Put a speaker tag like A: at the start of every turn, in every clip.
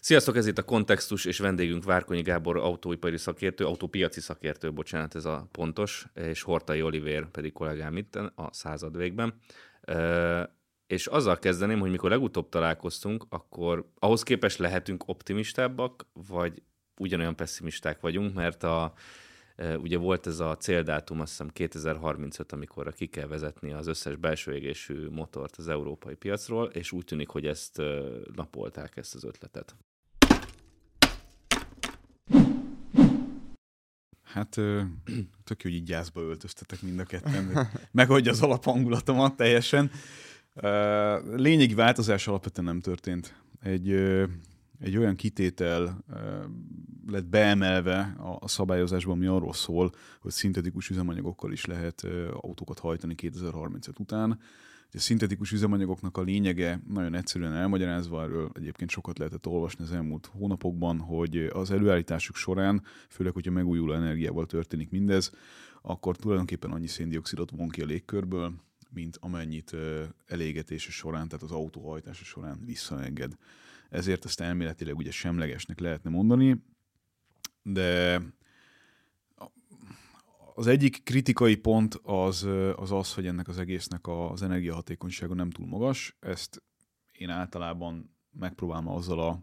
A: Sziasztok, ez itt a Kontextus, és vendégünk Várkonyi Gábor autóipari szakértő, autópiaci szakértő, bocsánat, ez a pontos, és Hortai Olivér pedig kollégám itt a század végben. És azzal kezdeném, hogy mikor legutóbb találkoztunk, akkor ahhoz képest lehetünk optimistábbak, vagy ugyanolyan pessimisták vagyunk, mert a, ugye volt ez a céldátum, azt hiszem 2035, amikor ki kell vezetni az összes belső égésű motort az európai piacról, és úgy tűnik, hogy ezt napolták, ezt az ötletet.
B: Hát tök jó, hogy így gyászba öltöztetek mind a ketten. Megadja az alaphangulatomat teljesen. Lényegi változás alapvetően nem történt. Egy, egy olyan kitétel lett beemelve a szabályozásban, ami arról szól, hogy szintetikus üzemanyagokkal is lehet autókat hajtani 2035 után. A szintetikus üzemanyagoknak a lényege nagyon egyszerűen elmagyarázva, erről egyébként sokat lehetett olvasni az elmúlt hónapokban, hogy az előállításuk során, főleg, hogyha megújuló energiával történik mindez, akkor tulajdonképpen annyi széndiokszidot von ki a légkörből, mint amennyit elégetése során, tehát az autóhajtása során visszaenged. Ezért ezt elméletileg ugye semlegesnek lehetne mondani, de az egyik kritikai pont az, az az, hogy ennek az egésznek az energiahatékonysága nem túl magas. Ezt én általában megpróbálom azzal a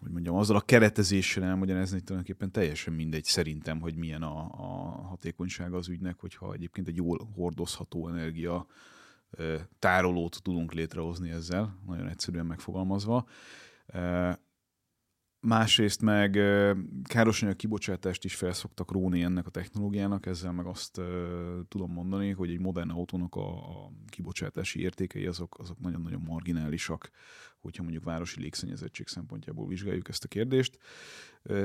B: hogy mondjam, azzal a keretezéssel elmagyarázni, hogy tulajdonképpen teljesen mindegy szerintem, hogy milyen a, a hatékonysága az ügynek, hogyha egyébként egy jól hordozható energia tárolót tudunk létrehozni ezzel, nagyon egyszerűen megfogalmazva. Másrészt meg károsanyag kibocsátást is felszoktak róni ennek a technológiának, ezzel meg azt tudom mondani, hogy egy modern autónak a, a kibocsátási értékei azok, azok nagyon-nagyon marginálisak, hogyha mondjuk városi légszennyezettség szempontjából vizsgáljuk ezt a kérdést.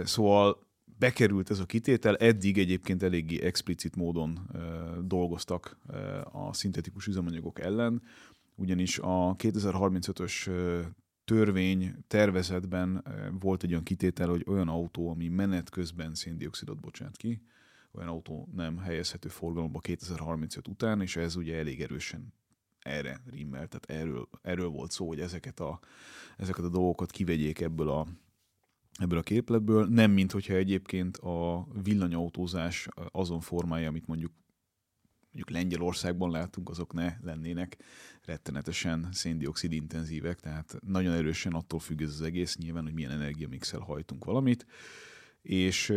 B: Szóval bekerült ez a kitétel, eddig egyébként eléggé explicit módon dolgoztak a szintetikus üzemanyagok ellen, ugyanis a 2035-ös törvény tervezetben eh, volt egy olyan kitétel, hogy olyan autó, ami menet közben széndiokszidot bocsát ki, olyan autó nem helyezhető forgalomba 2035 után, és ez ugye elég erősen erre rimmel, tehát erről, erről volt szó, hogy ezeket a, ezeket a dolgokat kivegyék ebből a, ebből a képletből, nem mint hogyha egyébként a villanyautózás azon formája, amit mondjuk mondjuk Lengyelországban látunk, azok ne lennének rettenetesen széndiokszid intenzívek, tehát nagyon erősen attól függ ez az egész, nyilván, hogy milyen energiamixel hajtunk valamit, és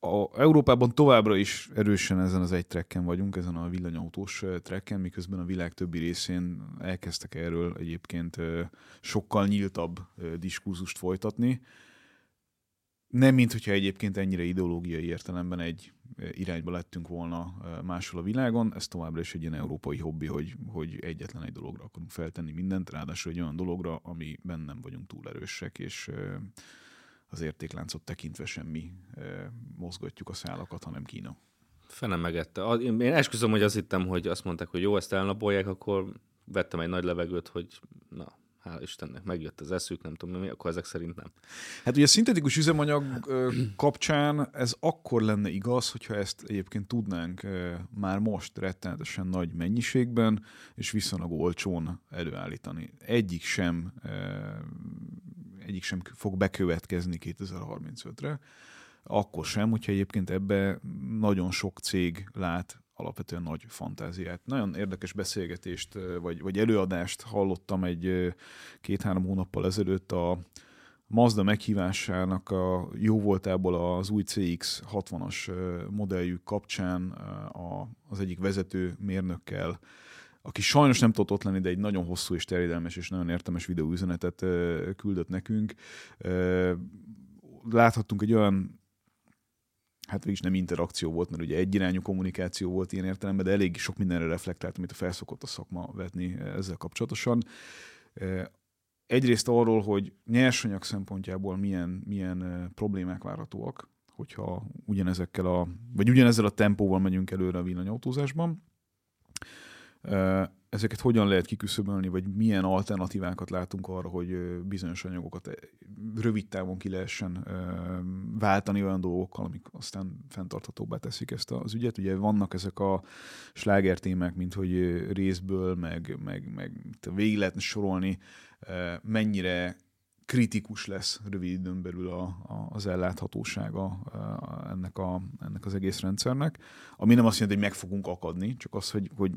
B: a Európában továbbra is erősen ezen az egy trekken vagyunk, ezen a villanyautós trekken, miközben a világ többi részén elkezdtek erről egyébként sokkal nyíltabb diskurzust folytatni. Nem, mint hogyha egyébként ennyire ideológiai értelemben egy irányba lettünk volna máshol a világon. Ez továbbra is egy ilyen európai hobbi, hogy, hogy egyetlen egy dologra akarunk feltenni mindent, ráadásul egy olyan dologra, amiben nem vagyunk túl erősek, és az értékláncot tekintve semmi mozgatjuk a szálakat, hanem Kína.
A: Fene megette. Én esküszöm, hogy azt hittem, hogy azt mondták, hogy jó, ezt elnapolják, akkor vettem egy nagy levegőt, hogy na, hál' Istennek megjött az eszük, nem tudom mi, akkor ezek szerint nem.
B: Hát ugye a szintetikus üzemanyag kapcsán ez akkor lenne igaz, hogyha ezt egyébként tudnánk már most rettenetesen nagy mennyiségben és viszonylag olcsón előállítani. Egyik sem, egyik sem fog bekövetkezni 2035-re, akkor sem, hogyha egyébként ebbe nagyon sok cég lát alapvetően nagy fantáziát. Nagyon érdekes beszélgetést, vagy, vagy előadást hallottam egy két-három hónappal ezelőtt a Mazda meghívásának a jó voltából az új CX-60-as modelljük kapcsán a, az egyik vezető mérnökkel, aki sajnos nem tudott ott lenni, de egy nagyon hosszú és terjedelmes és nagyon értelmes videóüzenetet küldött nekünk. Láthattunk egy olyan hát végig nem interakció volt, mert ugye egyirányú kommunikáció volt ilyen értelemben, de elég sok mindenre reflektált, amit a felszokott a szakma vetni ezzel kapcsolatosan. Egyrészt arról, hogy nyersanyag szempontjából milyen, milyen problémák várhatóak, hogyha ugyanezekkel a, vagy ugyanezzel a tempóval megyünk előre a villanyautózásban ezeket hogyan lehet kiküszöbölni, vagy milyen alternatívákat látunk arra, hogy bizonyos anyagokat rövid távon ki lehessen váltani olyan dolgokkal, amik aztán fenntarthatóbbá teszik ezt az ügyet. Ugye vannak ezek a sláger témák, mint hogy részből, meg, meg, meg végig lehetne sorolni mennyire kritikus lesz rövid időn belül a, a, az elláthatósága a, ennek, a, ennek az egész rendszernek. Ami nem azt jelenti, hogy meg fogunk akadni, csak az, hogy, hogy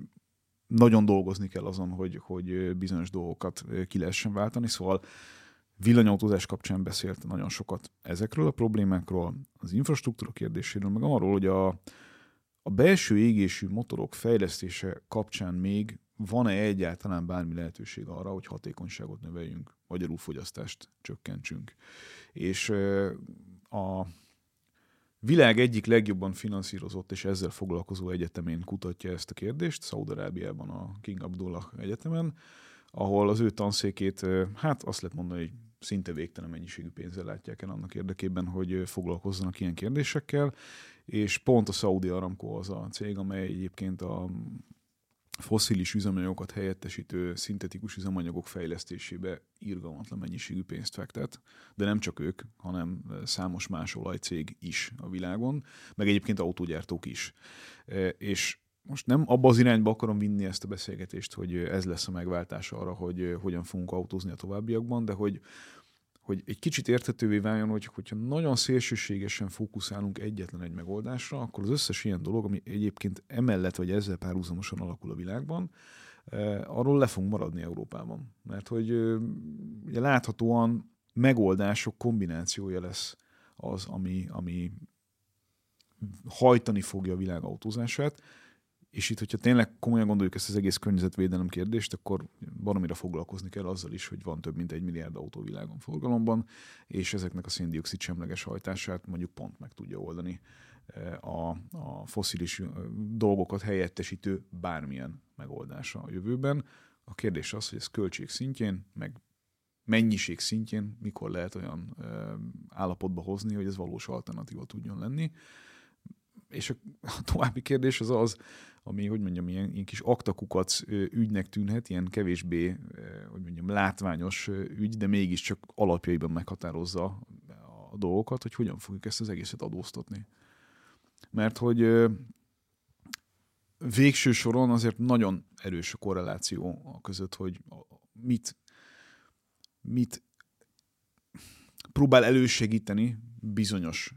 B: nagyon dolgozni kell azon, hogy, hogy bizonyos dolgokat ki lehessen váltani. Szóval villanyautózás kapcsán beszélt nagyon sokat ezekről a problémákról, az infrastruktúra kérdéséről, meg arról, hogy a, a belső égésű motorok fejlesztése kapcsán még van-e egyáltalán bármi lehetőség arra, hogy hatékonyságot növeljünk, magyarul fogyasztást csökkentsünk. És a világ egyik legjobban finanszírozott és ezzel foglalkozó egyetemén kutatja ezt a kérdést, Szaudarábiában a King Abdullah Egyetemen, ahol az ő tanszékét, hát azt lehet mondani, hogy szinte végtelen mennyiségű pénzzel látják el annak érdekében, hogy foglalkozzanak ilyen kérdésekkel, és pont a Saudi Aramco az a cég, amely egyébként a foszilis üzemanyagokat helyettesítő szintetikus üzemanyagok fejlesztésébe irgalmatlan mennyiségű pénzt fektet, de nem csak ők, hanem számos más olajcég is a világon, meg egyébként autógyártók is. És most nem abba az irányba akarom vinni ezt a beszélgetést, hogy ez lesz a megváltás arra, hogy hogyan fogunk autózni a továbbiakban, de hogy hogy egy kicsit érthetővé váljon, hogy hogyha nagyon szélsőségesen fókuszálunk egyetlen egy megoldásra, akkor az összes ilyen dolog, ami egyébként emellett vagy ezzel párhuzamosan alakul a világban, eh, arról le fogunk maradni Európában. Mert hogy ugye láthatóan megoldások kombinációja lesz az, ami, ami hajtani fogja a világ autózását, és itt, hogyha tényleg komolyan gondoljuk ezt az egész környezetvédelem kérdést, akkor baromira foglalkozni kell azzal is, hogy van több mint egy milliárd autó világon forgalomban, és ezeknek a széndiokszid semleges hajtását mondjuk pont meg tudja oldani eh, a, a foszilis eh, dolgokat helyettesítő bármilyen megoldása a jövőben. A kérdés az, hogy ez költség szintjén, meg mennyiség szintjén mikor lehet olyan eh, állapotba hozni, hogy ez valós alternatíva tudjon lenni. És a további kérdés az az, ami, hogy mondjam, ilyen, ilyen kis aktakukac ügynek tűnhet, ilyen kevésbé, hogy mondjam, látványos ügy, de mégiscsak alapjaiban meghatározza a dolgokat, hogy hogyan fogjuk ezt az egészet adóztatni. Mert hogy végső soron azért nagyon erős a korreláció a között, hogy mit, mit próbál elősegíteni bizonyos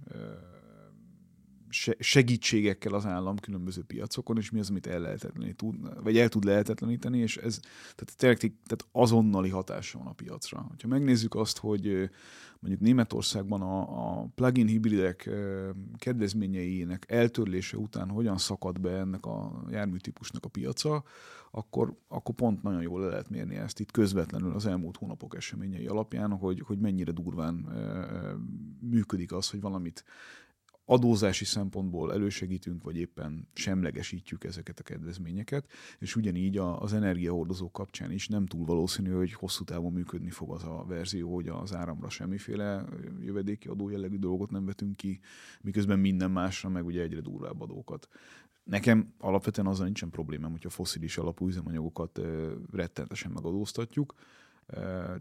B: segítségekkel az állam különböző piacokon, és mi az, amit el lehetetleníteni tud, vagy el tud lehetetleníteni, és ez tehát tényleg tehát azonnali hatása van a piacra. Ha megnézzük azt, hogy mondjuk Németországban a, a plug-in hibridek kedvezményeinek eltörlése után hogyan szakad be ennek a járműtípusnak a piaca, akkor, akkor pont nagyon jól le lehet mérni ezt itt közvetlenül az elmúlt hónapok eseményei alapján, hogy, hogy mennyire durván működik az, hogy valamit adózási szempontból elősegítünk, vagy éppen semlegesítjük ezeket a kedvezményeket, és ugyanígy az energiahordozók kapcsán is nem túl valószínű, hogy hosszú távon működni fog az a verzió, hogy az áramra semmiféle jövedéki adó jellegű dolgot nem vetünk ki, miközben minden másra meg ugye egyre durvább adókat. Nekem alapvetően azzal nincsen problémám, hogyha foszilis alapú üzemanyagokat rettenetesen megadóztatjuk,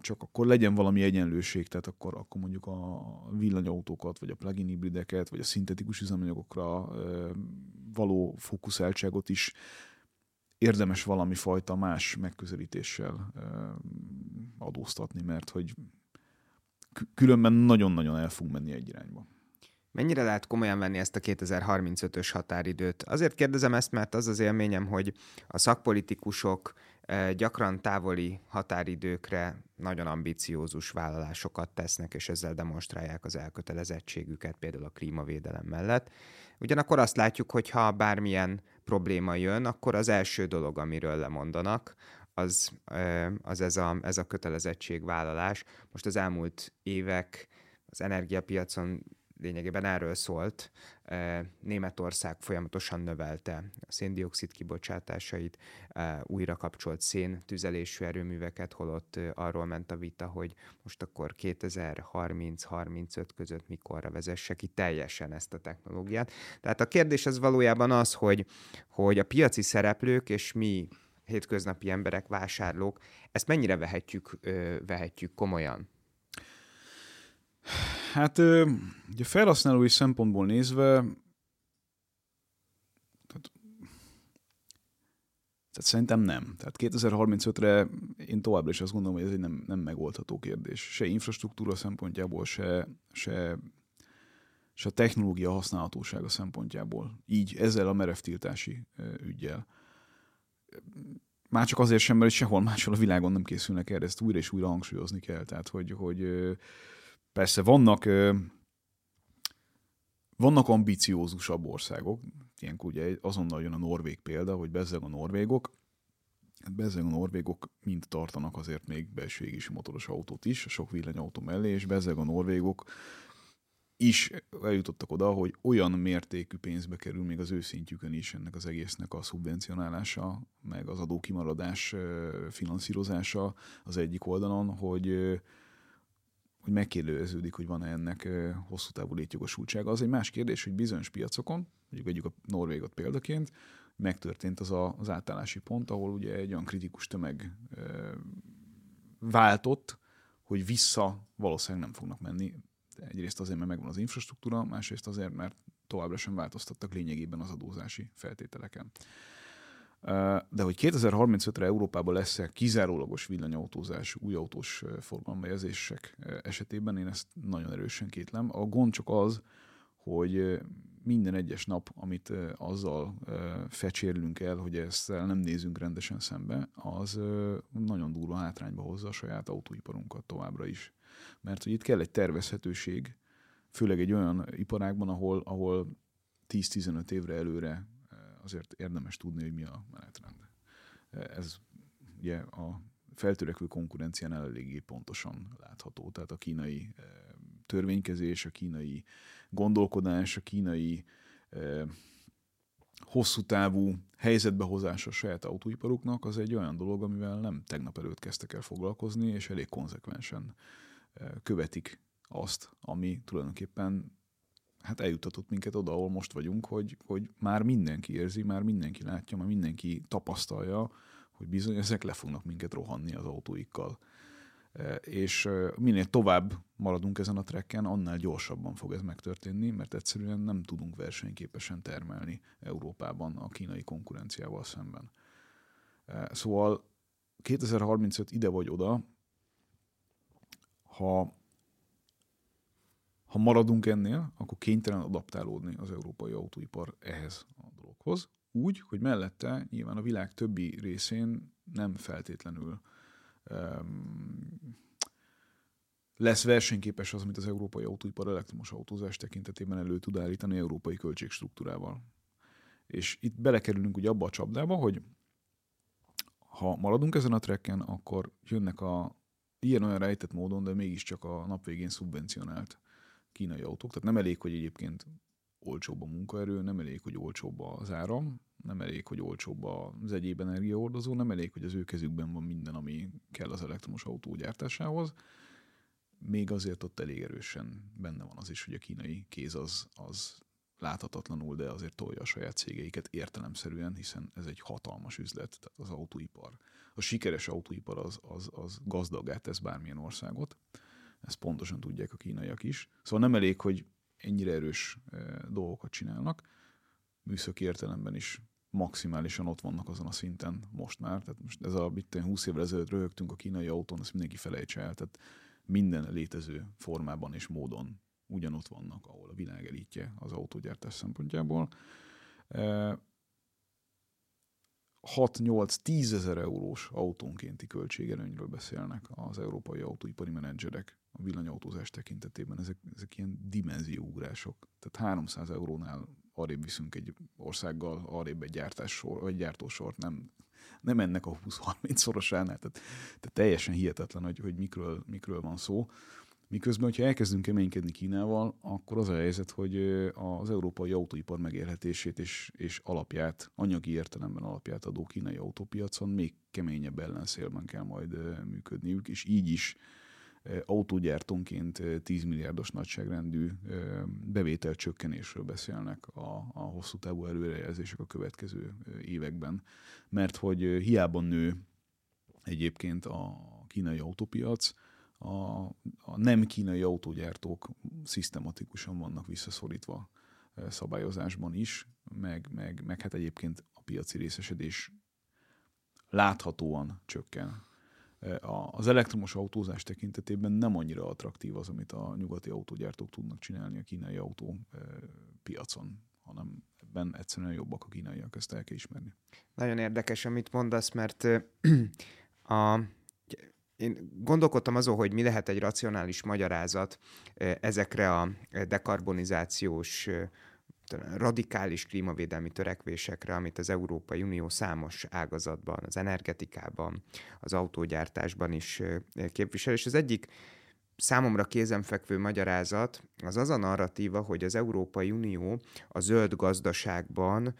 B: csak akkor legyen valami egyenlőség, tehát akkor, akkor mondjuk a villanyautókat, vagy a plug-in hibrideket, vagy a szintetikus üzemanyagokra való fókuszáltságot is érdemes valami fajta más megközelítéssel adóztatni, mert hogy különben nagyon-nagyon el fog menni egy irányba.
C: Mennyire lehet komolyan venni ezt a 2035-ös határidőt? Azért kérdezem ezt, mert az az élményem, hogy a szakpolitikusok gyakran távoli határidőkre nagyon ambiciózus vállalásokat tesznek, és ezzel demonstrálják az elkötelezettségüket, például a klímavédelem mellett. Ugyanakkor azt látjuk, hogy ha bármilyen probléma jön, akkor az első dolog, amiről lemondanak, az, az ez, a, ez a kötelezettségvállalás. Most az elmúlt évek az energiapiacon lényegében erről szólt. Németország folyamatosan növelte a széndiokszid kibocsátásait, újra kapcsolt szén tüzelésű erőműveket, holott arról ment a vita, hogy most akkor 2030-35 között mikorra vezesse ki teljesen ezt a technológiát. Tehát a kérdés az valójában az, hogy, hogy a piaci szereplők és mi hétköznapi emberek, vásárlók, ezt mennyire vehetjük, vehetjük komolyan?
B: Hát ugye felhasználói szempontból nézve tehát Tehát szerintem nem. Tehát 2035-re én továbbra is azt gondolom, hogy ez egy nem, nem megoldható kérdés. Se infrastruktúra szempontjából, se, se, se a technológia használhatósága szempontjából. Így ezzel a merevtiltási ügyjel. Már csak azért sem, mert sehol máshol a világon nem készülnek erre, ezt újra és újra hangsúlyozni kell. Tehát, hogy, hogy persze vannak vannak ambiciózusabb országok, ilyenkor ugye azonnal jön a norvég példa, hogy bezzeg a norvégok, hát bezzeg a norvégok mind tartanak azért még belső égési motoros autót is, a sok villanyautó mellé, és bezzeg a norvégok is eljutottak oda, hogy olyan mértékű pénzbe kerül még az őszintjükön is ennek az egésznek a szubvencionálása, meg az adókimaradás finanszírozása az egyik oldalon, hogy hogy megkérdőjeződik, hogy van-e ennek hosszú távú létjogosultsága. Az egy más kérdés, hogy bizonyos piacokon, mondjuk vegyük a Norvégot példaként, megtörtént az a, az átállási pont, ahol ugye egy olyan kritikus tömeg váltott, hogy vissza valószínűleg nem fognak menni. Egyrészt azért, mert megvan az infrastruktúra, másrészt azért, mert továbbra sem változtattak lényegében az adózási feltételeken. De hogy 2035-re Európában lesz-e kizárólagos villanyautózás új autós forgalombejelzések esetében, én ezt nagyon erősen kétlem. A gond csak az, hogy minden egyes nap, amit azzal fecsérlünk el, hogy ezt nem nézünk rendesen szembe, az nagyon durva hátrányba hozza a saját autóiparunkat továbbra is. Mert hogy itt kell egy tervezhetőség, főleg egy olyan iparágban, ahol, ahol 10-15 évre előre azért érdemes tudni, hogy mi a menetrend. Ez ugye a feltörekvő konkurenciánál eléggé pontosan látható. Tehát a kínai eh, törvénykezés, a kínai gondolkodás, a kínai eh, hosszú távú helyzetbehozása a saját autóiparuknak, az egy olyan dolog, amivel nem tegnap előtt kezdtek el foglalkozni, és elég konzekvensen követik azt, ami tulajdonképpen hát eljutatott minket oda, ahol most vagyunk, hogy, hogy már mindenki érzi, már mindenki látja, már mindenki tapasztalja, hogy bizony ezek le fognak minket rohanni az autóikkal. E, és e, minél tovább maradunk ezen a trekken, annál gyorsabban fog ez megtörténni, mert egyszerűen nem tudunk versenyképesen termelni Európában a kínai konkurenciával szemben. E, szóval 2035 ide vagy oda, ha ha maradunk ennél, akkor kénytelen adaptálódni az európai autóipar ehhez a dologhoz. Úgy, hogy mellette nyilván a világ többi részén nem feltétlenül um, lesz versenyképes az, amit az európai autóipar elektromos autózás tekintetében elő tud állítani európai költségstruktúrával. És itt belekerülünk ugye abba a csapdába, hogy ha maradunk ezen a trekken, akkor jönnek a ilyen-olyan rejtett módon, de mégiscsak a nap végén szubvencionált kínai autók, tehát nem elég, hogy egyébként olcsóbb a munkaerő, nem elég, hogy olcsóbb az áram, nem elég, hogy olcsóbb az egyéb energiaordozó, nem elég, hogy az ő kezükben van minden, ami kell az elektromos autó gyártásához. Még azért ott elég erősen benne van az is, hogy a kínai kéz az, az láthatatlanul, de azért tolja a saját cégeiket értelemszerűen, hiszen ez egy hatalmas üzlet, tehát az autóipar. A sikeres autóipar az, az, az gazdagát tesz bármilyen országot ezt pontosan tudják a kínaiak is. Szóval nem elég, hogy ennyire erős dolgokat csinálnak, műszaki értelemben is maximálisan ott vannak azon a szinten most már. Tehát most ez a itt 20 évvel ezelőtt röhögtünk a kínai autón, ezt mindenki felejtse el. Tehát minden létező formában és módon ugyanott vannak, ahol a világ elítje az autógyártás szempontjából. 6-8-10 ezer eurós autónkénti költségelőnyről beszélnek az európai autóipari menedzserek a villanyautózás tekintetében. Ezek, ezek ilyen dimenzióugrások. Tehát 300 eurónál arrébb viszünk egy országgal, arrébb egy gyártássor, vagy gyártósort, nem, nem ennek a 20-30 szorosánál. Tehát, tehát teljesen hihetetlen, hogy, hogy mikről, mikről van szó. Miközben, hogyha elkezdünk keménykedni Kínával, akkor az a helyzet, hogy az európai autóipar megélhetését és, és alapját, anyagi értelemben alapját adó kínai autópiacon még keményebb ellenszélben kell majd működniük, és így is autógyártónként 10 milliárdos nagyságrendű bevétel csökkenésről beszélnek a, a hosszú távú előrejelzések a következő években. Mert hogy hiába nő egyébként a kínai autópiac, a, a nem kínai autógyártók szisztematikusan vannak visszaszorítva szabályozásban is, meg, meg, meg hát egyébként a piaci részesedés láthatóan csökken. Az elektromos autózás tekintetében nem annyira attraktív az, amit a nyugati autógyártók tudnak csinálni a kínai autó piacon, hanem ebben egyszerűen jobbak a kínaiak, ezt el kell ismerni.
C: Nagyon érdekes, amit mondasz, mert a, én gondolkodtam azon, hogy mi lehet egy racionális magyarázat ezekre a dekarbonizációs radikális klímavédelmi törekvésekre, amit az Európai Unió számos ágazatban, az energetikában, az autógyártásban is képvisel. És az egyik számomra kézenfekvő magyarázat az az a narratíva, hogy az Európai Unió a zöld gazdaságban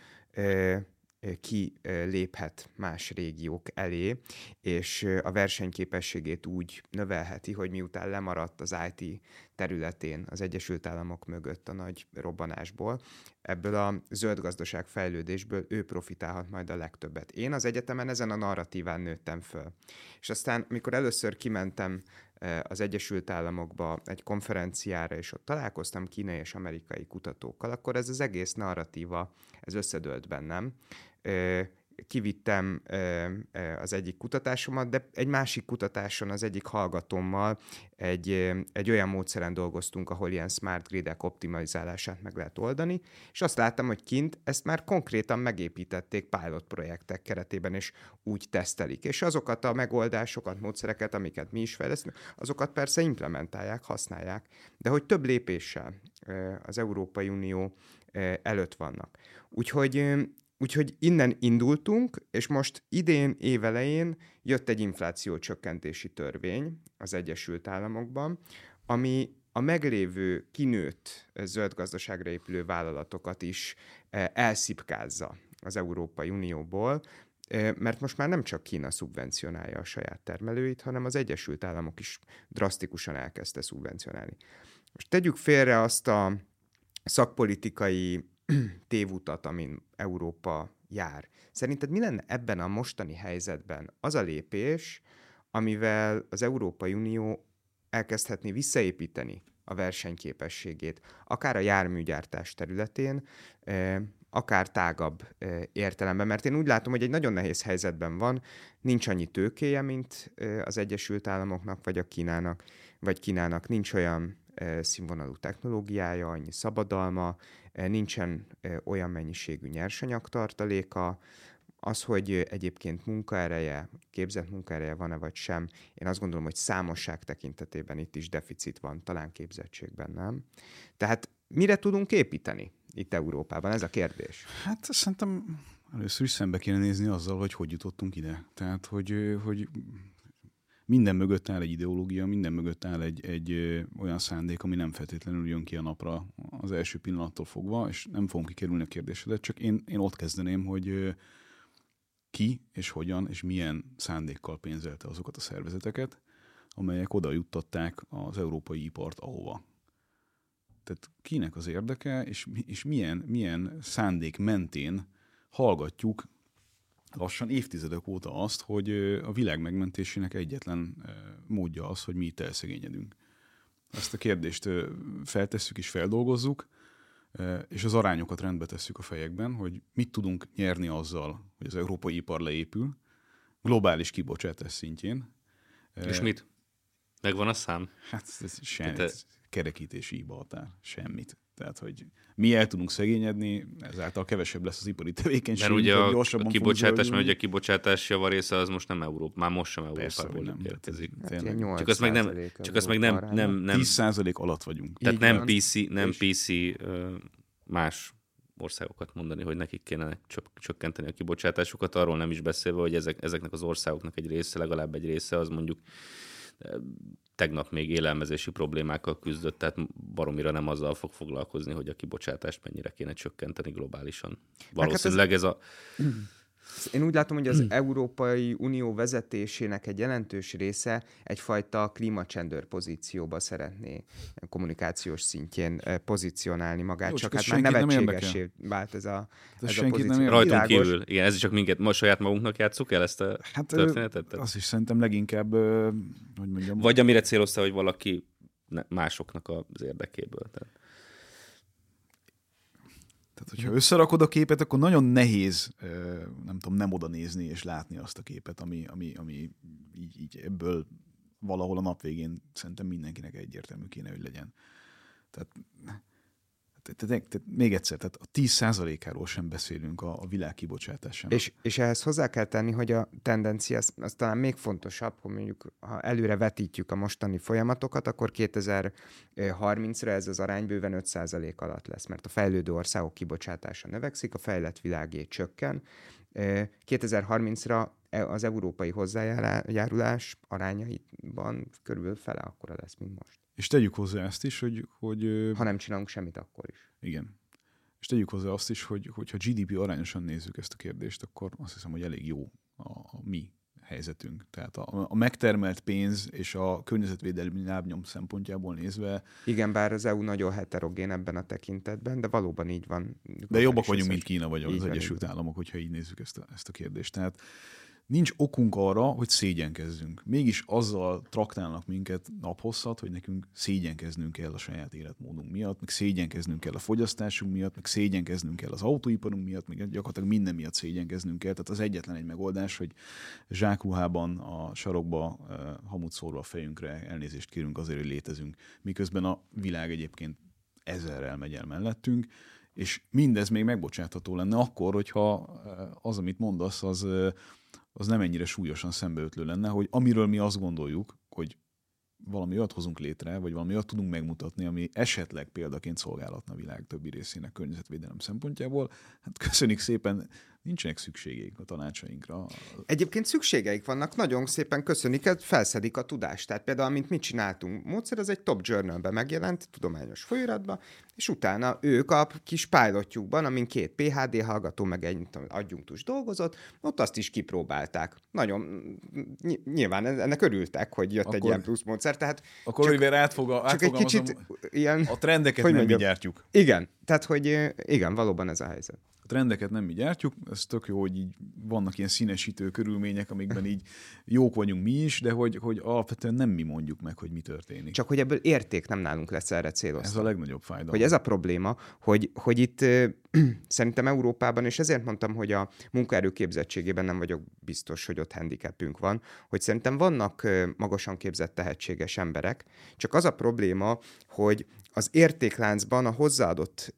C: kiléphet más régiók elé, és a versenyképességét úgy növelheti, hogy miután lemaradt az IT területén az Egyesült Államok mögött a nagy robbanásból, ebből a zöld gazdaság fejlődésből ő profitálhat majd a legtöbbet. Én az egyetemen ezen a narratíván nőttem föl. És aztán, amikor először kimentem az Egyesült Államokba egy konferenciára, és ott találkoztam kínai és amerikai kutatókkal, akkor ez az egész narratíva, ez összedőlt bennem kivittem az egyik kutatásomat, de egy másik kutatáson az egyik hallgatommal egy, egy olyan módszeren dolgoztunk, ahol ilyen smart gridek optimalizálását meg lehet oldani, és azt láttam, hogy kint ezt már konkrétan megépítették pilot projektek keretében, és úgy tesztelik. És azokat a megoldásokat, módszereket, amiket mi is fejlesztünk, azokat persze implementálják, használják, de hogy több lépéssel az Európai Unió előtt vannak. Úgyhogy Úgyhogy innen indultunk, és most idén évelején jött egy infláció csökkentési törvény az Egyesült Államokban, ami a meglévő kinőtt zöld gazdaságra épülő vállalatokat is elszipkázza az Európai Unióból, mert most már nem csak Kína szubvencionálja a saját termelőit, hanem az Egyesült Államok is drasztikusan elkezdte szubvencionálni. Most tegyük félre azt a szakpolitikai tévutat, amin Európa jár. Szerinted mi lenne ebben a mostani helyzetben az a lépés, amivel az Európai Unió elkezdhetné visszaépíteni a versenyképességét, akár a járműgyártás területén, akár tágabb értelemben, mert én úgy látom, hogy egy nagyon nehéz helyzetben van, nincs annyi tőkéje, mint az Egyesült Államoknak, vagy a Kínának, vagy Kínának nincs olyan színvonalú technológiája, annyi szabadalma, nincsen olyan mennyiségű nyersanyagtartaléka, az, hogy egyébként munkaereje, képzett munkaereje van-e vagy sem, én azt gondolom, hogy számosság tekintetében itt is deficit van, talán képzettségben nem. Tehát mire tudunk építeni itt Európában? Ez a kérdés.
B: Hát szerintem először is szembe kéne nézni azzal, hogy hogy jutottunk ide. Tehát, hogy, hogy minden mögött áll egy ideológia, minden mögött áll egy, egy olyan szándék, ami nem feltétlenül jön ki a napra az első pillanattól fogva, és nem fogom kikerülni a kérdésedet, csak én, én ott kezdeném, hogy ki és hogyan és milyen szándékkal pénzelte azokat a szervezeteket, amelyek oda juttatták az európai ipart ahova. Tehát kinek az érdeke, és, és milyen, milyen szándék mentén hallgatjuk lassan évtizedek óta azt, hogy a világ megmentésének egyetlen módja az, hogy mi itt elszegényedünk. Ezt a kérdést feltesszük és feldolgozzuk, és az arányokat rendbe tesszük a fejekben, hogy mit tudunk nyerni azzal, hogy az európai ipar leépül, globális kibocsátás szintjén.
A: És mit? Megvan a szám?
B: Hát ez semmi, Te... kerekítési hiba határ, semmit. Tehát, hogy mi el tudunk szegényedni, ezáltal kevesebb lesz az ipari tevékenység.
A: Mert ugye a, a kibocsátás, mert ugye a kibocsátás javarésze az most nem Európa, már most sem Európából nem érkezik. Hát csak azt meg nem, csak azt meg nem, nem, nem
B: 10% alatt vagyunk.
A: Tehát nem PC, nem PC más országokat mondani, hogy nekik kéne csökkenteni a kibocsátásukat, arról nem is beszélve, hogy ezek, ezeknek az országoknak egy része, legalább egy része az mondjuk tegnap még élelmezési problémákkal küzdött, tehát baromira nem azzal fog foglalkozni, hogy a kibocsátást mennyire kéne csökkenteni globálisan. Valószínűleg hát ez, ez a...
C: Én úgy látom, hogy az hmm. Európai Unió vezetésének egy jelentős része egyfajta klímacsendőr pozícióba szeretné kommunikációs szintjén pozícionálni magát, Jó, csak hát már nevetségesé vált ez a, ez a pozíció. Nem
A: Rajtunk Világos. kívül, igen, ez is csak minket, ma saját magunknak játszuk el ezt a hát, történetet?
B: Azt is szerintem leginkább, hogy mondjam.
A: Vagy amire célozta, hogy valaki másoknak az érdekéből. Tehát.
B: Tehát, hogyha összerakod a képet, akkor nagyon nehéz, nem tudom, nem oda nézni és látni azt a képet, ami, ami, ami így, így ebből valahol a nap végén szerintem mindenkinek egyértelmű kéne, hogy legyen. Tehát tehát, tehát, még egyszer, tehát a 10%-áról sem beszélünk a, a világ kibocsátásának.
C: És, és ehhez hozzá kell tenni, hogy a tendencia, az, az talán még fontosabb, hogy mondjuk, ha előre vetítjük a mostani folyamatokat, akkor 2030-ra ez az arány bőven 5% alatt lesz, mert a fejlődő országok kibocsátása növekszik, a fejlett világé csökken. 2030-ra e, az európai hozzájárulás arányaiban körülbelül fele akkora lesz, mint most.
B: És tegyük hozzá ezt is, hogy... hogy
C: ha nem csinálunk semmit, akkor is.
B: Igen. És tegyük hozzá azt is, hogy hogyha GDP arányosan nézzük ezt a kérdést, akkor azt hiszem, hogy elég jó a, a mi helyzetünk. Tehát a, a megtermelt pénz és a környezetvédelmi lábnyom szempontjából nézve...
C: Igen, bár az EU nagyon heterogén ebben a tekintetben, de valóban így van.
B: De jobbak vagyunk, mint Kína vagy az van, Egyesült Államok, hogyha így nézzük ezt a, ezt a kérdést. Tehát nincs okunk arra, hogy szégyenkezzünk. Mégis azzal traktálnak minket naphosszat, hogy nekünk szégyenkeznünk kell a saját életmódunk miatt, meg szégyenkeznünk kell a fogyasztásunk miatt, meg szégyenkeznünk kell az autóiparunk miatt, meg gyakorlatilag minden miatt szégyenkeznünk kell. Tehát az egyetlen egy megoldás, hogy zsákruhában a sarokba hamut szórva a fejünkre elnézést kérünk azért, hogy létezünk. Miközben a világ egyébként ezerrel megy el mellettünk, és mindez még megbocsátható lenne akkor, hogyha az, amit mondasz, az az nem ennyire súlyosan szembeötlő lenne, hogy amiről mi azt gondoljuk, hogy valami olyat hozunk létre, vagy valami olyat tudunk megmutatni, ami esetleg példaként szolgálatna a világ többi részének környezetvédelem szempontjából. Hát köszönjük szépen, nincsenek szükségeik a tanácsainkra.
C: Egyébként szükségeik vannak, nagyon szépen köszönik, felszedik a tudást. Tehát például, amit mi csináltunk, módszer, az egy top journalben megjelent, tudományos folyóiratban, és utána ők a kis pilotjukban, amin két PHD hallgató, meg egy adjunktus dolgozott, ott azt is kipróbálták. Nagyon nyilván ennek örültek, hogy jött akkor, egy ilyen plusz módszer. Tehát
B: akkor csak, Oliver átfog, csak egy kicsit ilyen, a trendeket nem mondjam, mi gyártjuk.
C: Igen, tehát hogy igen, valóban ez a helyzet
B: trendeket nem mi gyártjuk, ez tök jó, hogy így vannak ilyen színesítő körülmények, amikben így jók vagyunk mi is, de hogy, hogy alapvetően nem mi mondjuk meg, hogy mi történik.
C: Csak hogy ebből érték nem nálunk lesz erre célozva.
B: Ez a legnagyobb fájdalom.
C: Hogy ez a probléma, hogy, hogy itt szerintem Európában, és ezért mondtam, hogy a munkaerő képzettségében nem vagyok biztos, hogy ott handicapünk van, hogy szerintem vannak magasan képzett tehetséges emberek, csak az a probléma, hogy az értékláncban a hozzáadott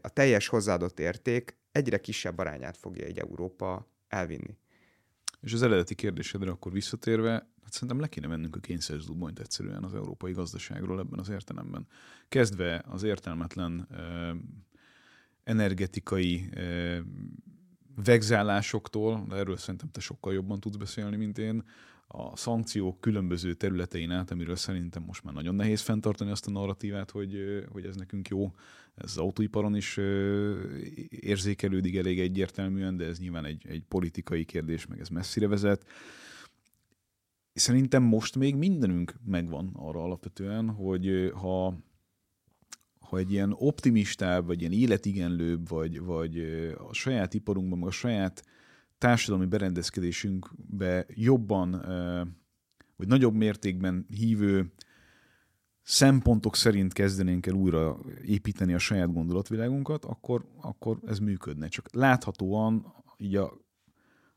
C: a teljes hozzáadott érték egyre kisebb arányát fogja egy Európa elvinni.
B: És az eredeti kérdésedre akkor visszatérve, hát szerintem le kéne mennünk a kényszerzubbonyt egyszerűen az európai gazdaságról ebben az értelemben. Kezdve az értelmetlen eh, energetikai eh, vegzálásoktól, de erről szerintem te sokkal jobban tudsz beszélni, mint én, a szankciók különböző területein át, amiről szerintem most már nagyon nehéz fenntartani azt a narratívát, hogy, hogy ez nekünk jó. Ez az autóiparon is érzékelődik elég egyértelműen, de ez nyilván egy, egy politikai kérdés, meg ez messzire vezet. Szerintem most még mindenünk megvan arra alapvetően, hogy ha ha egy ilyen optimistább, vagy ilyen életigenlőbb, vagy, vagy a saját iparunkban, meg a saját társadalmi berendezkedésünkbe jobban, vagy nagyobb mértékben hívő szempontok szerint kezdenénk el újra építeni a saját gondolatvilágunkat, akkor, akkor ez működne. Csak láthatóan így a,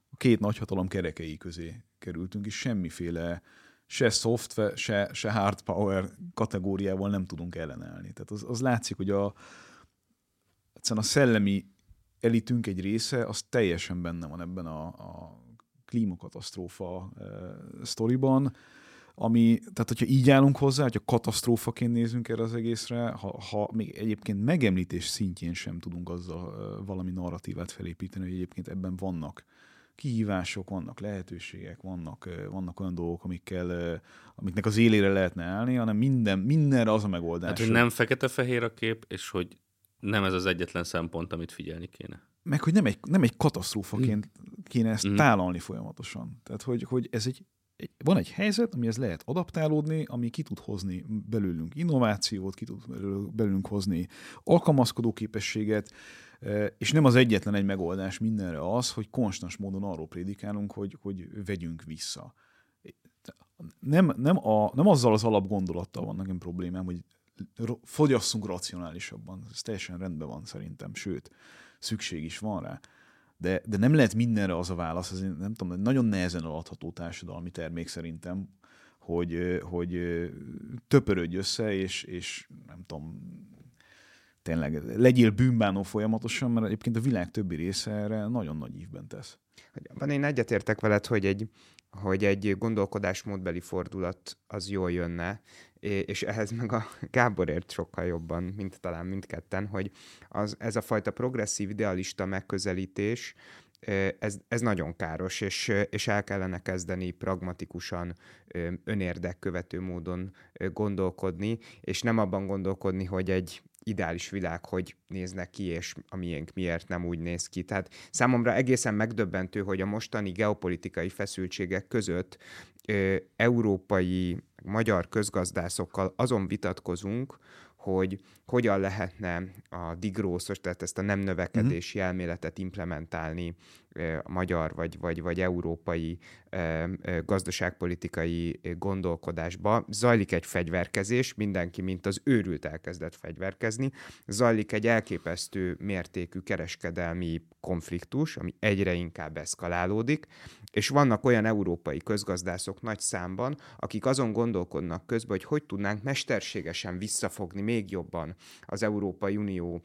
B: a két nagyhatalom kerekei közé kerültünk, és semmiféle se software, se, se hard power kategóriával nem tudunk ellenállni. Tehát az, az látszik, hogy a, egyszerűen a szellemi elitünk egy része, az teljesen benne van ebben a, a klímakatasztrófa e, sztoriban, ami, tehát hogyha így állunk hozzá, hogyha katasztrófaként nézünk erre az egészre, ha, ha még egyébként megemlítés szintjén sem tudunk azzal e, valami narratívát felépíteni, hogy egyébként ebben vannak kihívások, vannak lehetőségek, vannak, vannak olyan dolgok, amikkel, amiknek az élére lehetne állni, hanem minden, mindenre az a megoldás. Hát,
A: hogy nem fekete-fehér a kép, és hogy nem ez az egyetlen szempont, amit figyelni kéne.
B: Meg, hogy nem egy, nem egy katasztrófaként kéne ezt mm. tálalni folyamatosan. Tehát, hogy, hogy ez egy, egy, van egy helyzet, amihez lehet adaptálódni, ami ki tud hozni belőlünk innovációt, ki tud belőlünk hozni alkalmazkodó képességet, és nem az egyetlen egy megoldás mindenre az, hogy konstans módon arról prédikálunk, hogy, hogy vegyünk vissza. Nem, nem, a, nem azzal az alapgondolattal van nekem problémám, hogy fogyasszunk racionálisabban. Ez teljesen rendben van szerintem, sőt, szükség is van rá. De, de nem lehet mindenre az a válasz, ez nem tudom, nagyon nehezen adható társadalmi termék szerintem, hogy, hogy töpörödj össze, és, és nem tudom, tényleg legyél bűnbánó folyamatosan, mert egyébként a világ többi része erre nagyon nagy ívben tesz.
C: Van én egyetértek veled, hogy egy, hogy egy gondolkodásmódbeli fordulat az jól jönne, és ehhez meg a Gábor ért sokkal jobban, mint talán mindketten, hogy az, ez a fajta progresszív idealista megközelítés, ez, ez nagyon káros, és, és el kellene kezdeni pragmatikusan, önérdekkövető módon gondolkodni, és nem abban gondolkodni, hogy egy ideális világ, hogy néznek ki, és a miénk miért nem úgy néz ki. Tehát számomra egészen megdöbbentő, hogy a mostani geopolitikai feszültségek között európai, magyar közgazdászokkal azon vitatkozunk, hogy hogyan lehetne a digrószos, tehát ezt a nem növekedési uh-huh. elméletet implementálni a magyar vagy, vagy, vagy európai gazdaságpolitikai gondolkodásba. Zajlik egy fegyverkezés, mindenki, mint az őrült elkezdett fegyverkezni. Zajlik egy elképesztő mértékű kereskedelmi konfliktus, ami egyre inkább eszkalálódik, és vannak olyan európai közgazdászok nagy számban, akik azon gondolkodnak közben, hogy hogy tudnánk mesterségesen visszafogni még jobban az Európai Unió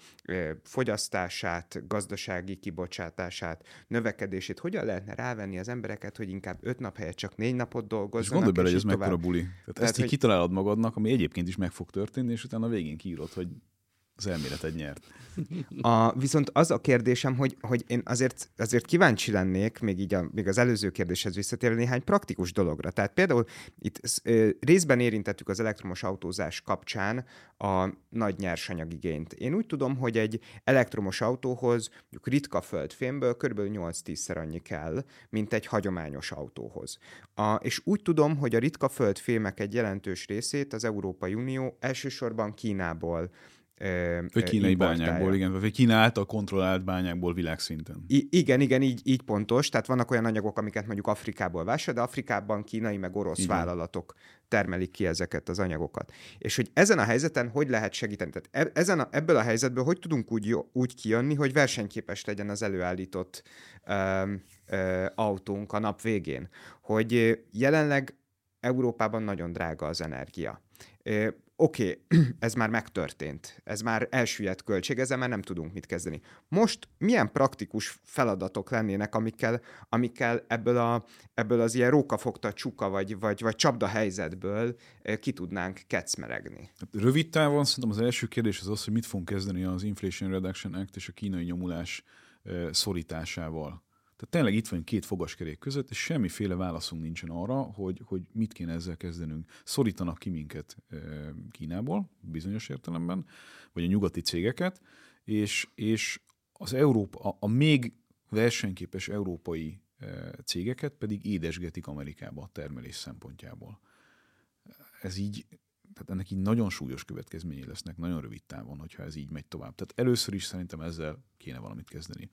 C: fogyasztását, gazdasági kibocsátását, növekedését, hogyan lehetne rávenni az embereket, hogy inkább öt nap helyett csak négy napot dolgozzanak. És
B: gondolj bele, hogy ez mekkora buli. Tehát Tehát, ezt hogy... kitalálod magadnak, ami egyébként is meg fog történni, és utána a végén kiírod, hogy az elméleted nyert.
C: A, viszont az a kérdésem, hogy, hogy én azért, azért kíváncsi lennék, még így a, még az előző kérdéshez visszatérve néhány praktikus dologra. Tehát például itt ö, részben érintettük az elektromos autózás kapcsán a nagy nyersanyagigényt. Én úgy tudom, hogy egy elektromos autóhoz mondjuk ritka földfémből kb. 8-10-szer annyi kell, mint egy hagyományos autóhoz. A, és úgy tudom, hogy a ritka földfémek egy jelentős részét az Európai Unió elsősorban Kínából
B: vagy kínai bányákból, igen, vagy Kína által kontrollált bányákból világszinten.
C: I- igen, igen, így, így pontos. Tehát vannak olyan anyagok, amiket mondjuk Afrikából vásárol, de Afrikában kínai meg orosz igen. vállalatok termelik ki ezeket az anyagokat. És hogy ezen a helyzeten hogy lehet segíteni? Tehát e- ezen a, ebből a helyzetből hogy tudunk úgy, úgy kijönni, hogy versenyképes legyen az előállított ö, ö, autónk a nap végén? Hogy jelenleg Európában nagyon drága az energia oké, okay, ez már megtörtént, ez már elsüllyedt költség, ezzel már nem tudunk mit kezdeni. Most milyen praktikus feladatok lennének, amikkel, amikkel ebből, a, ebből az ilyen rókafogta csuka vagy, vagy, vagy csapda helyzetből eh, ki tudnánk kecmeregni?
B: Hát rövid távon szerintem az első kérdés az az, hogy mit fogunk kezdeni az Inflation Reduction Act és a kínai nyomulás eh, szorításával. Tehát tényleg itt vagyunk két fogaskerék között, és semmiféle válaszunk nincsen arra, hogy, hogy mit kéne ezzel kezdenünk. Szorítanak ki minket Kínából, bizonyos értelemben, vagy a nyugati cégeket, és, és az Európa, a, a még versenyképes európai cégeket pedig édesgetik Amerikába a termelés szempontjából. Ez így, tehát ennek így nagyon súlyos következményei lesznek nagyon rövid távon, hogyha ez így megy tovább. Tehát először is szerintem ezzel kéne valamit kezdeni.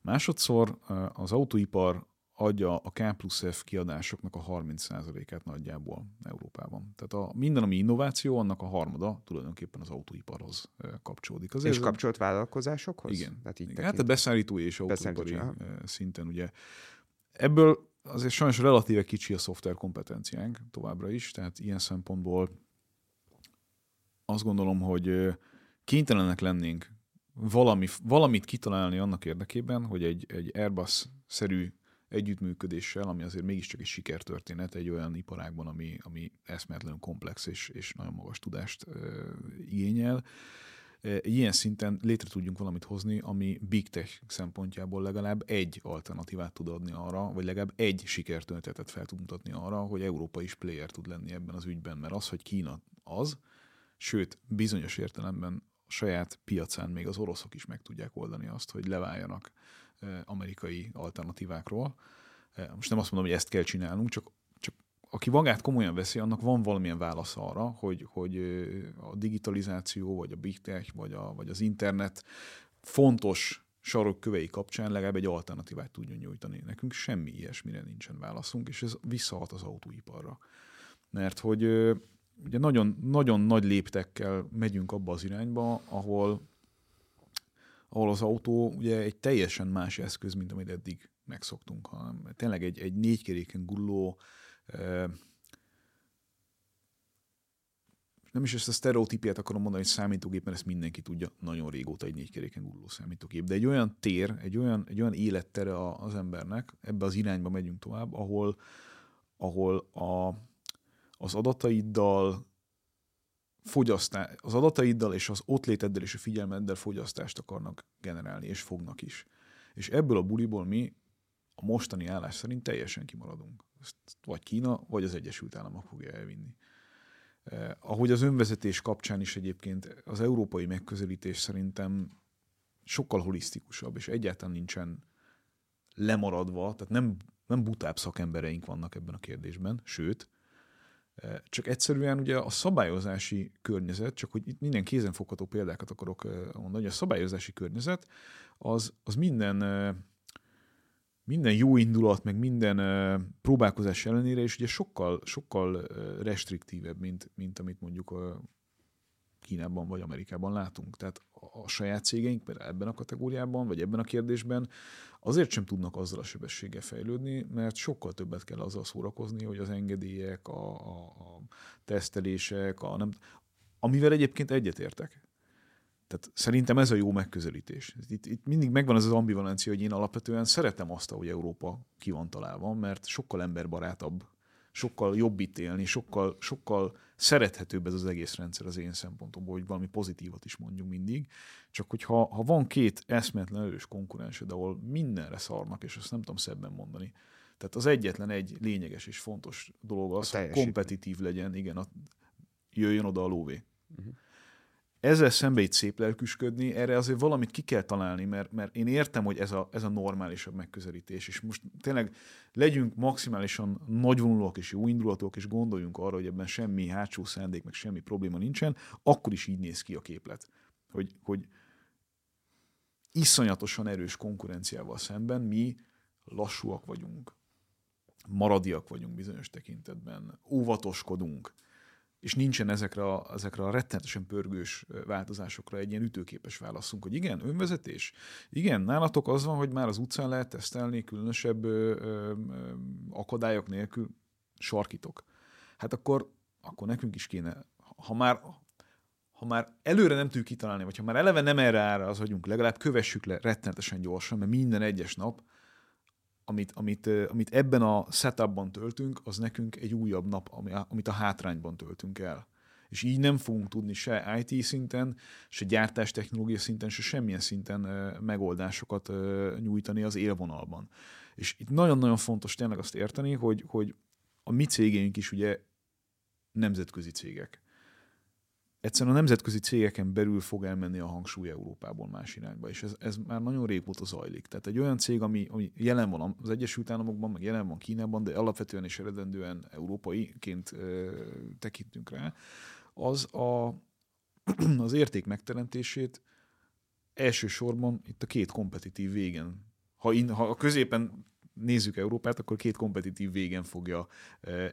B: Másodszor az autóipar adja a K plusz F kiadásoknak a 30%-át nagyjából Európában. Tehát a, minden, ami innováció, annak a harmada tulajdonképpen az autóiparhoz kapcsolódik.
C: Azért és kapcsolt vállalkozásokhoz?
B: Igen. Tehát így Igen hát a beszállítói és autóipari szinten ugye. Ebből azért sajnos relatíve kicsi a szoftver kompetenciánk továbbra is, tehát ilyen szempontból azt gondolom, hogy kénytelenek lennénk valami, valamit kitalálni annak érdekében, hogy egy, egy Airbus-szerű együttműködéssel, ami azért mégiscsak egy sikertörténet egy olyan iparágban, ami, ami eszméletlenül komplex és, és nagyon magas tudást ö, igényel, ilyen szinten létre tudjunk valamit hozni, ami big tech szempontjából legalább egy alternatívát tud adni arra, vagy legalább egy sikertörténetet fel tud mutatni arra, hogy Európa is player tud lenni ebben az ügyben, mert az, hogy Kína az, sőt, bizonyos értelemben saját piacán még az oroszok is meg tudják oldani azt, hogy leváljanak amerikai alternatívákról. Most nem azt mondom, hogy ezt kell csinálnunk, csak, csak aki magát komolyan veszi, annak van valamilyen válasz arra, hogy, hogy a digitalizáció, vagy a big tech, vagy, a, vagy az internet fontos sarokkövei kapcsán legalább egy alternatívát tudjon nyújtani. Nekünk semmi ilyesmire nincsen válaszunk, és ez visszahat az autóiparra. Mert hogy ugye nagyon, nagyon nagy léptekkel megyünk abba az irányba, ahol, ahol az autó ugye egy teljesen más eszköz, mint amit eddig megszoktunk, hanem tényleg egy, egy négykeréken gulló, nem is ezt a sztereotípiát akarom mondani, hogy számítógép, mert ezt mindenki tudja, nagyon régóta egy négykeréken gulló számítógép. De egy olyan tér, egy olyan, egy olyan élettere az embernek, ebbe az irányba megyünk tovább, ahol, ahol a, az adataiddal fogyasztá, az adataiddal és az ott léteddel és a figyelmeddel fogyasztást akarnak generálni, és fognak is. És ebből a buliból mi a mostani állás szerint teljesen kimaradunk. Ezt vagy Kína, vagy az Egyesült Államok fogja elvinni. Eh, ahogy az önvezetés kapcsán is egyébként az európai megközelítés szerintem sokkal holisztikusabb, és egyáltalán nincsen lemaradva, tehát nem, nem butább szakembereink vannak ebben a kérdésben, sőt, csak egyszerűen ugye a szabályozási környezet, csak hogy itt minden kézenfogható példákat akarok mondani, a szabályozási környezet az, az minden minden jó indulat, meg minden próbálkozás ellenére is ugye sokkal, sokkal restriktívebb, mint, mint amit mondjuk Kínában vagy Amerikában látunk. Tehát a, saját cégeink például ebben a kategóriában, vagy ebben a kérdésben azért sem tudnak azzal a sebességgel fejlődni, mert sokkal többet kell azzal szórakozni, hogy az engedélyek, a, a, a tesztelések, a nem, amivel egyébként egyetértek. Tehát szerintem ez a jó megközelítés. Itt, itt mindig megvan az az ambivalencia, hogy én alapvetően szeretem azt, hogy Európa ki van találva, mert sokkal emberbarátabb, sokkal jobb itt élni, sokkal, sokkal szerethetőbb ez az egész rendszer az én szempontomból, hogy valami pozitívat is mondjuk mindig. Csak hogyha ha van két eszmetlen erős konkurensed, ahol mindenre szarnak, és azt nem tudom szebben mondani, tehát az egyetlen egy lényeges és fontos dolog az, hogy kompetitív legyen, igen, a, jöjjön oda a lóvé. Uh-huh ezzel szembe itt szép lelküsködni, erre azért valamit ki kell találni, mert, mert én értem, hogy ez a, ez a normálisabb megközelítés, és most tényleg legyünk maximálisan nagyvonulók és jó és gondoljunk arra, hogy ebben semmi hátsó szándék, meg semmi probléma nincsen, akkor is így néz ki a képlet. Hogy, hogy iszonyatosan erős konkurenciával szemben mi lassúak vagyunk, maradiak vagyunk bizonyos tekintetben, óvatoskodunk, és nincsen ezekre a, ezekre a rettenetesen pörgős változásokra egy ilyen ütőképes válaszunk, hogy igen, önvezetés. Igen, nálatok az van, hogy már az utcán lehet tesztelni különösebb ö, ö, akadályok nélkül sarkítok. Hát akkor, akkor nekünk is kéne, ha már, ha már előre nem tudjuk kitalálni, vagy ha már eleve nem erre ára az vagyunk, legalább kövessük le rettenetesen gyorsan, mert minden egyes nap amit, amit, amit ebben a setupban töltünk, az nekünk egy újabb nap, amit a hátrányban töltünk el. És így nem fogunk tudni se IT szinten, se gyártás technológia szinten, se semmilyen szinten megoldásokat nyújtani az élvonalban. És itt nagyon-nagyon fontos tényleg azt érteni, hogy, hogy a mi cégeink is ugye nemzetközi cégek egyszerűen a nemzetközi cégeken belül fog elmenni a hangsúly Európából más irányba, és ez, ez már nagyon régóta zajlik. Tehát egy olyan cég, ami, ami jelen van az Egyesült Államokban, meg jelen van Kínában, de alapvetően és eredendően európaiként ö, tekintünk rá, az a, az érték megteremtését elsősorban itt a két kompetitív végen. Ha, in, ha a középen nézzük Európát, akkor két kompetitív végen fogja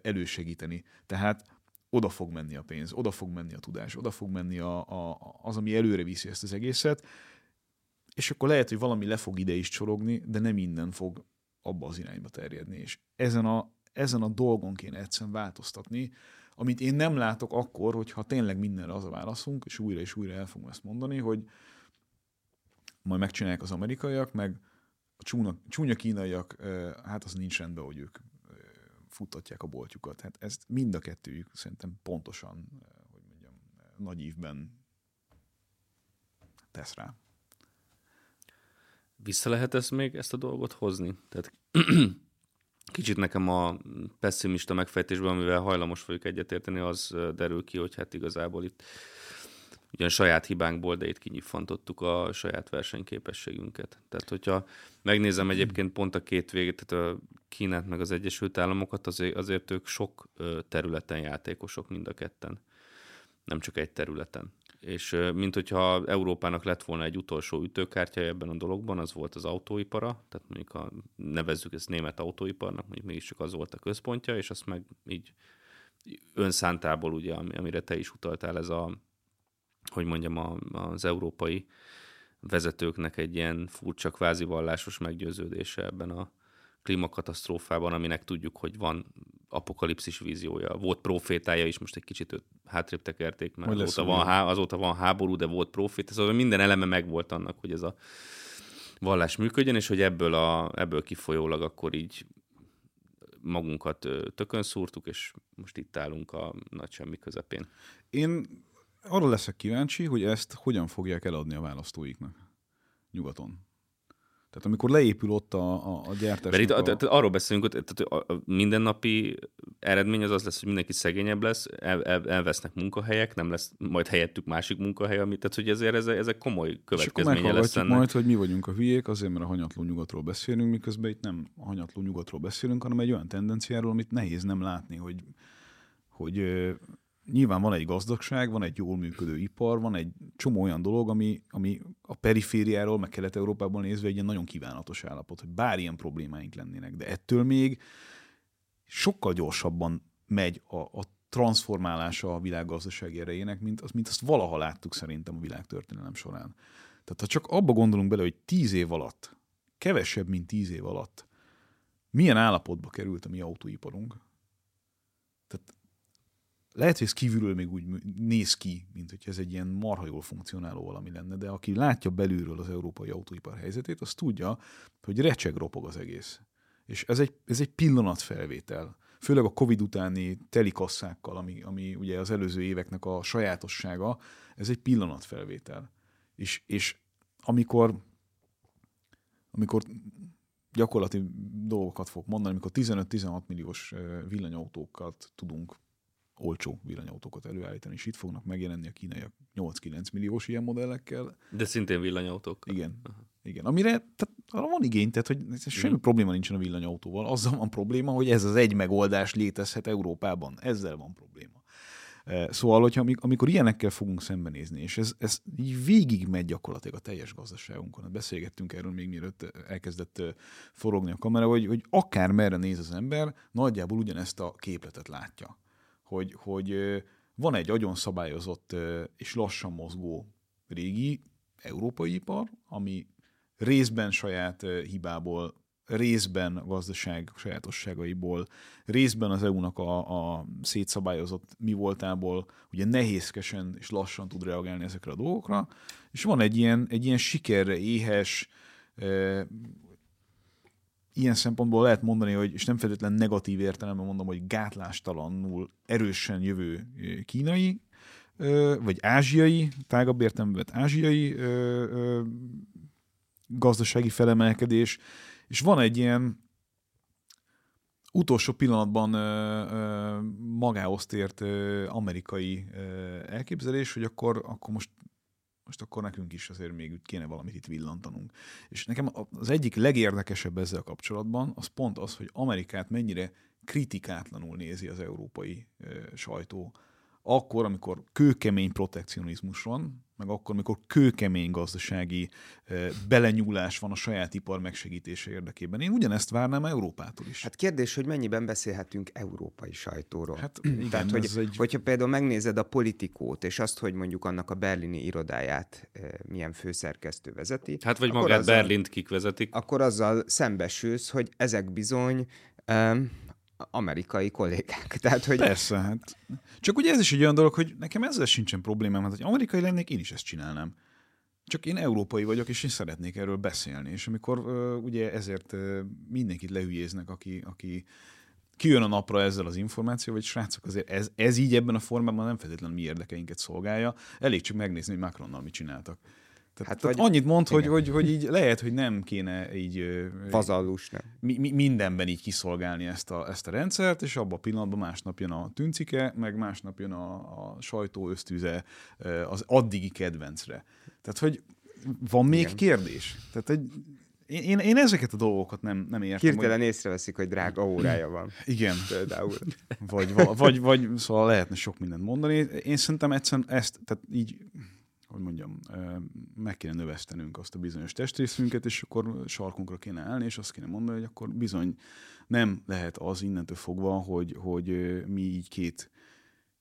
B: elősegíteni. Tehát oda fog menni a pénz, oda fog menni a tudás, oda fog menni a, a, az, ami előre viszi ezt az egészet, és akkor lehet, hogy valami le fog ide is csorogni, de nem minden fog abba az irányba terjedni. És ezen a, ezen a dolgon kéne egyszerűen változtatni, amit én nem látok akkor, hogyha tényleg mindenre az a válaszunk, és újra és újra el fogom ezt mondani, hogy majd megcsinálják az amerikaiak, meg a csúnya, csúnya kínaiak, hát az nincs rendben, hogy ők futtatják a boltjukat. Hát ezt mind a kettőjük szerintem pontosan, eh, hogy mondjam, eh, nagy ívben tesz rá.
A: Vissza lehet ezt még, ezt a dolgot hozni? Tehát kicsit nekem a pessimista megfejtésben, amivel hajlamos vagyok egyetérteni, az eh, derül ki, hogy hát igazából itt ugyan saját hibánkból, de itt kinyifantottuk a saját versenyképességünket. Tehát, hogyha megnézem egyébként pont a két végét, tehát a Kínát meg az Egyesült Államokat, azért, azért ők sok területen játékosok mind a ketten. Nem csak egy területen. És mint hogyha Európának lett volna egy utolsó ütőkártya ebben a dologban, az volt az autóipara, tehát mondjuk a, nevezzük ezt német autóiparnak, mondjuk mégiscsak az volt a központja, és azt meg így önszántából, ugye, amire te is utaltál, ez a, hogy mondjam, a, az európai vezetőknek egy ilyen furcsa kvázi vallásos meggyőződése ebben a klímakatasztrófában, aminek tudjuk, hogy van apokalipszis víziója. Volt profétája is, most egy kicsit őt hátrébb tekerték, mert azóta van, há, azóta van háború, de volt profét. Szóval minden eleme megvolt annak, hogy ez a vallás működjön, és hogy ebből, a, ebből kifolyólag akkor így magunkat tökön szúrtuk, és most itt állunk a nagy semmi közepén.
B: Én arra leszek kíváncsi, hogy ezt hogyan fogják eladni a választóiknak nyugaton. Tehát amikor leépül ott a, a, a gyártás.
A: Mert itt a... tehát arról beszélünk, hogy tehát a mindennapi eredmény az az lesz, hogy mindenki szegényebb lesz, el, el, elvesznek munkahelyek, nem lesz majd helyettük másik munkahely, amit, tehát hogy ezért ezek, ezek komoly következménye lesz
B: ennek. majd, hogy mi vagyunk a hülyék, azért, mert a hanyatló nyugatról beszélünk, miközben itt nem a hanyatló nyugatról beszélünk, hanem egy olyan tendenciáról, amit nehéz nem látni, hogy, hogy nyilván van egy gazdagság, van egy jól működő ipar, van egy csomó olyan dolog, ami, ami a perifériáról, meg Kelet-Európából nézve egy ilyen nagyon kívánatos állapot, hogy bár ilyen problémáink lennének, de ettől még sokkal gyorsabban megy a, a transformálása a világgazdasági erejének, mint, az, mint azt valaha láttuk szerintem a világtörténelem során. Tehát ha csak abba gondolunk bele, hogy tíz év alatt, kevesebb, mint tíz év alatt, milyen állapotba került a mi autóiparunk, tehát lehet, hogy ez kívülről még úgy néz ki, mint hogy ez egy ilyen marha jól funkcionáló valami lenne, de aki látja belülről az európai autóipar helyzetét, az tudja, hogy recseg ropog az egész. És ez egy, ez egy pillanatfelvétel. Főleg a Covid utáni telikasszákkal, ami, ami ugye az előző éveknek a sajátossága, ez egy pillanatfelvétel. És, és amikor, amikor gyakorlati dolgokat fog mondani, amikor 15-16 milliós villanyautókat tudunk olcsó villanyautókat előállítani, és itt fognak megjelenni a kínaiak 8-9 milliós ilyen modellekkel.
A: De szintén villanyautók.
B: Igen. Aha. Igen. Amire tehát arra van igény, tehát hogy semmi mm. probléma nincsen a villanyautóval. Azzal van probléma, hogy ez az egy megoldás létezhet Európában. Ezzel van probléma. E, szóval, hogyha amikor ilyenekkel fogunk szembenézni, és ez, ez így végig megy gyakorlatilag a teljes gazdaságunkon, hát beszélgettünk erről még mielőtt elkezdett forogni a kamera, hogy, hogy akár merre néz az ember, nagyjából ugyanezt a képletet látja hogy, hogy van egy agyon szabályozott és lassan mozgó régi európai ipar, ami részben saját hibából, részben a gazdaság sajátosságaiból, részben az EU-nak a, a szétszabályozott mi voltából, ugye nehézkesen és lassan tud reagálni ezekre a dolgokra, és van egy ilyen, egy ilyen sikerre éhes, ilyen szempontból lehet mondani, hogy, és nem feltétlenül negatív értelemben mondom, hogy gátlástalanul erősen jövő kínai, vagy ázsiai, tágabb értelemben ázsiai gazdasági felemelkedés, és van egy ilyen utolsó pillanatban magához tért amerikai elképzelés, hogy akkor, akkor most most akkor nekünk is azért még kéne valamit itt villantanunk. És nekem az egyik legérdekesebb ezzel kapcsolatban az pont az, hogy Amerikát mennyire kritikátlanul nézi az európai sajtó. Akkor, amikor kőkemény protekcionizmus van, meg akkor, amikor kőkemény gazdasági belenyúlás van a saját ipar megsegítése érdekében. Én ugyanezt várnám Európától is.
C: Hát kérdés, hogy mennyiben beszélhetünk európai sajtóról.
B: Hát igen,
C: Tehát, hogy, egy... hogyha például megnézed a politikót, és azt, hogy mondjuk annak a berlini irodáját milyen főszerkesztő vezeti.
A: Hát vagy magát azzal, Berlint kik vezetik.
C: Akkor azzal szembesülsz, hogy ezek bizony um, amerikai kollégák. Tehát, hogy...
B: Persze, hát. Csak ugye ez is egy olyan dolog, hogy nekem ezzel sincsen problémám, hát, hogy amerikai lennék, én is ezt csinálnám. Csak én európai vagyok, és én szeretnék erről beszélni. És amikor uh, ugye ezért uh, mindenkit lehülyéznek, aki, aki kijön a napra ezzel az információval, hogy srácok, azért ez, ez így ebben a formában nem feltétlenül mi érdekeinket szolgálja. Elég csak megnézni, hogy Macronnal mit csináltak. Tehát, hát tehát vagy, annyit mond, hogy, hogy, hogy így lehet, hogy nem kéne így
C: Fazallus, nem.
B: Mi, mi, mindenben így kiszolgálni ezt a, ezt a rendszert, és abban a pillanatban másnap jön a tüncike, meg másnap jön a, a sajtó ösztüze az addigi kedvencre. Tehát, hogy van még Igen. kérdés? Tehát egy, én, én, én ezeket a dolgokat nem, nem értem.
C: Hirtelen hogy... észreveszik, hogy drága órája van.
B: Igen. Például. Vagy, vagy, vagy, vagy, szóval lehetne sok mindent mondani. Én szerintem egyszerűen ezt, tehát így hogy mondjam, meg kéne növesztenünk azt a bizonyos testrészünket, és akkor sarkunkra kéne állni, és azt kéne mondani, hogy akkor bizony nem lehet az innentől fogva, hogy, hogy mi így két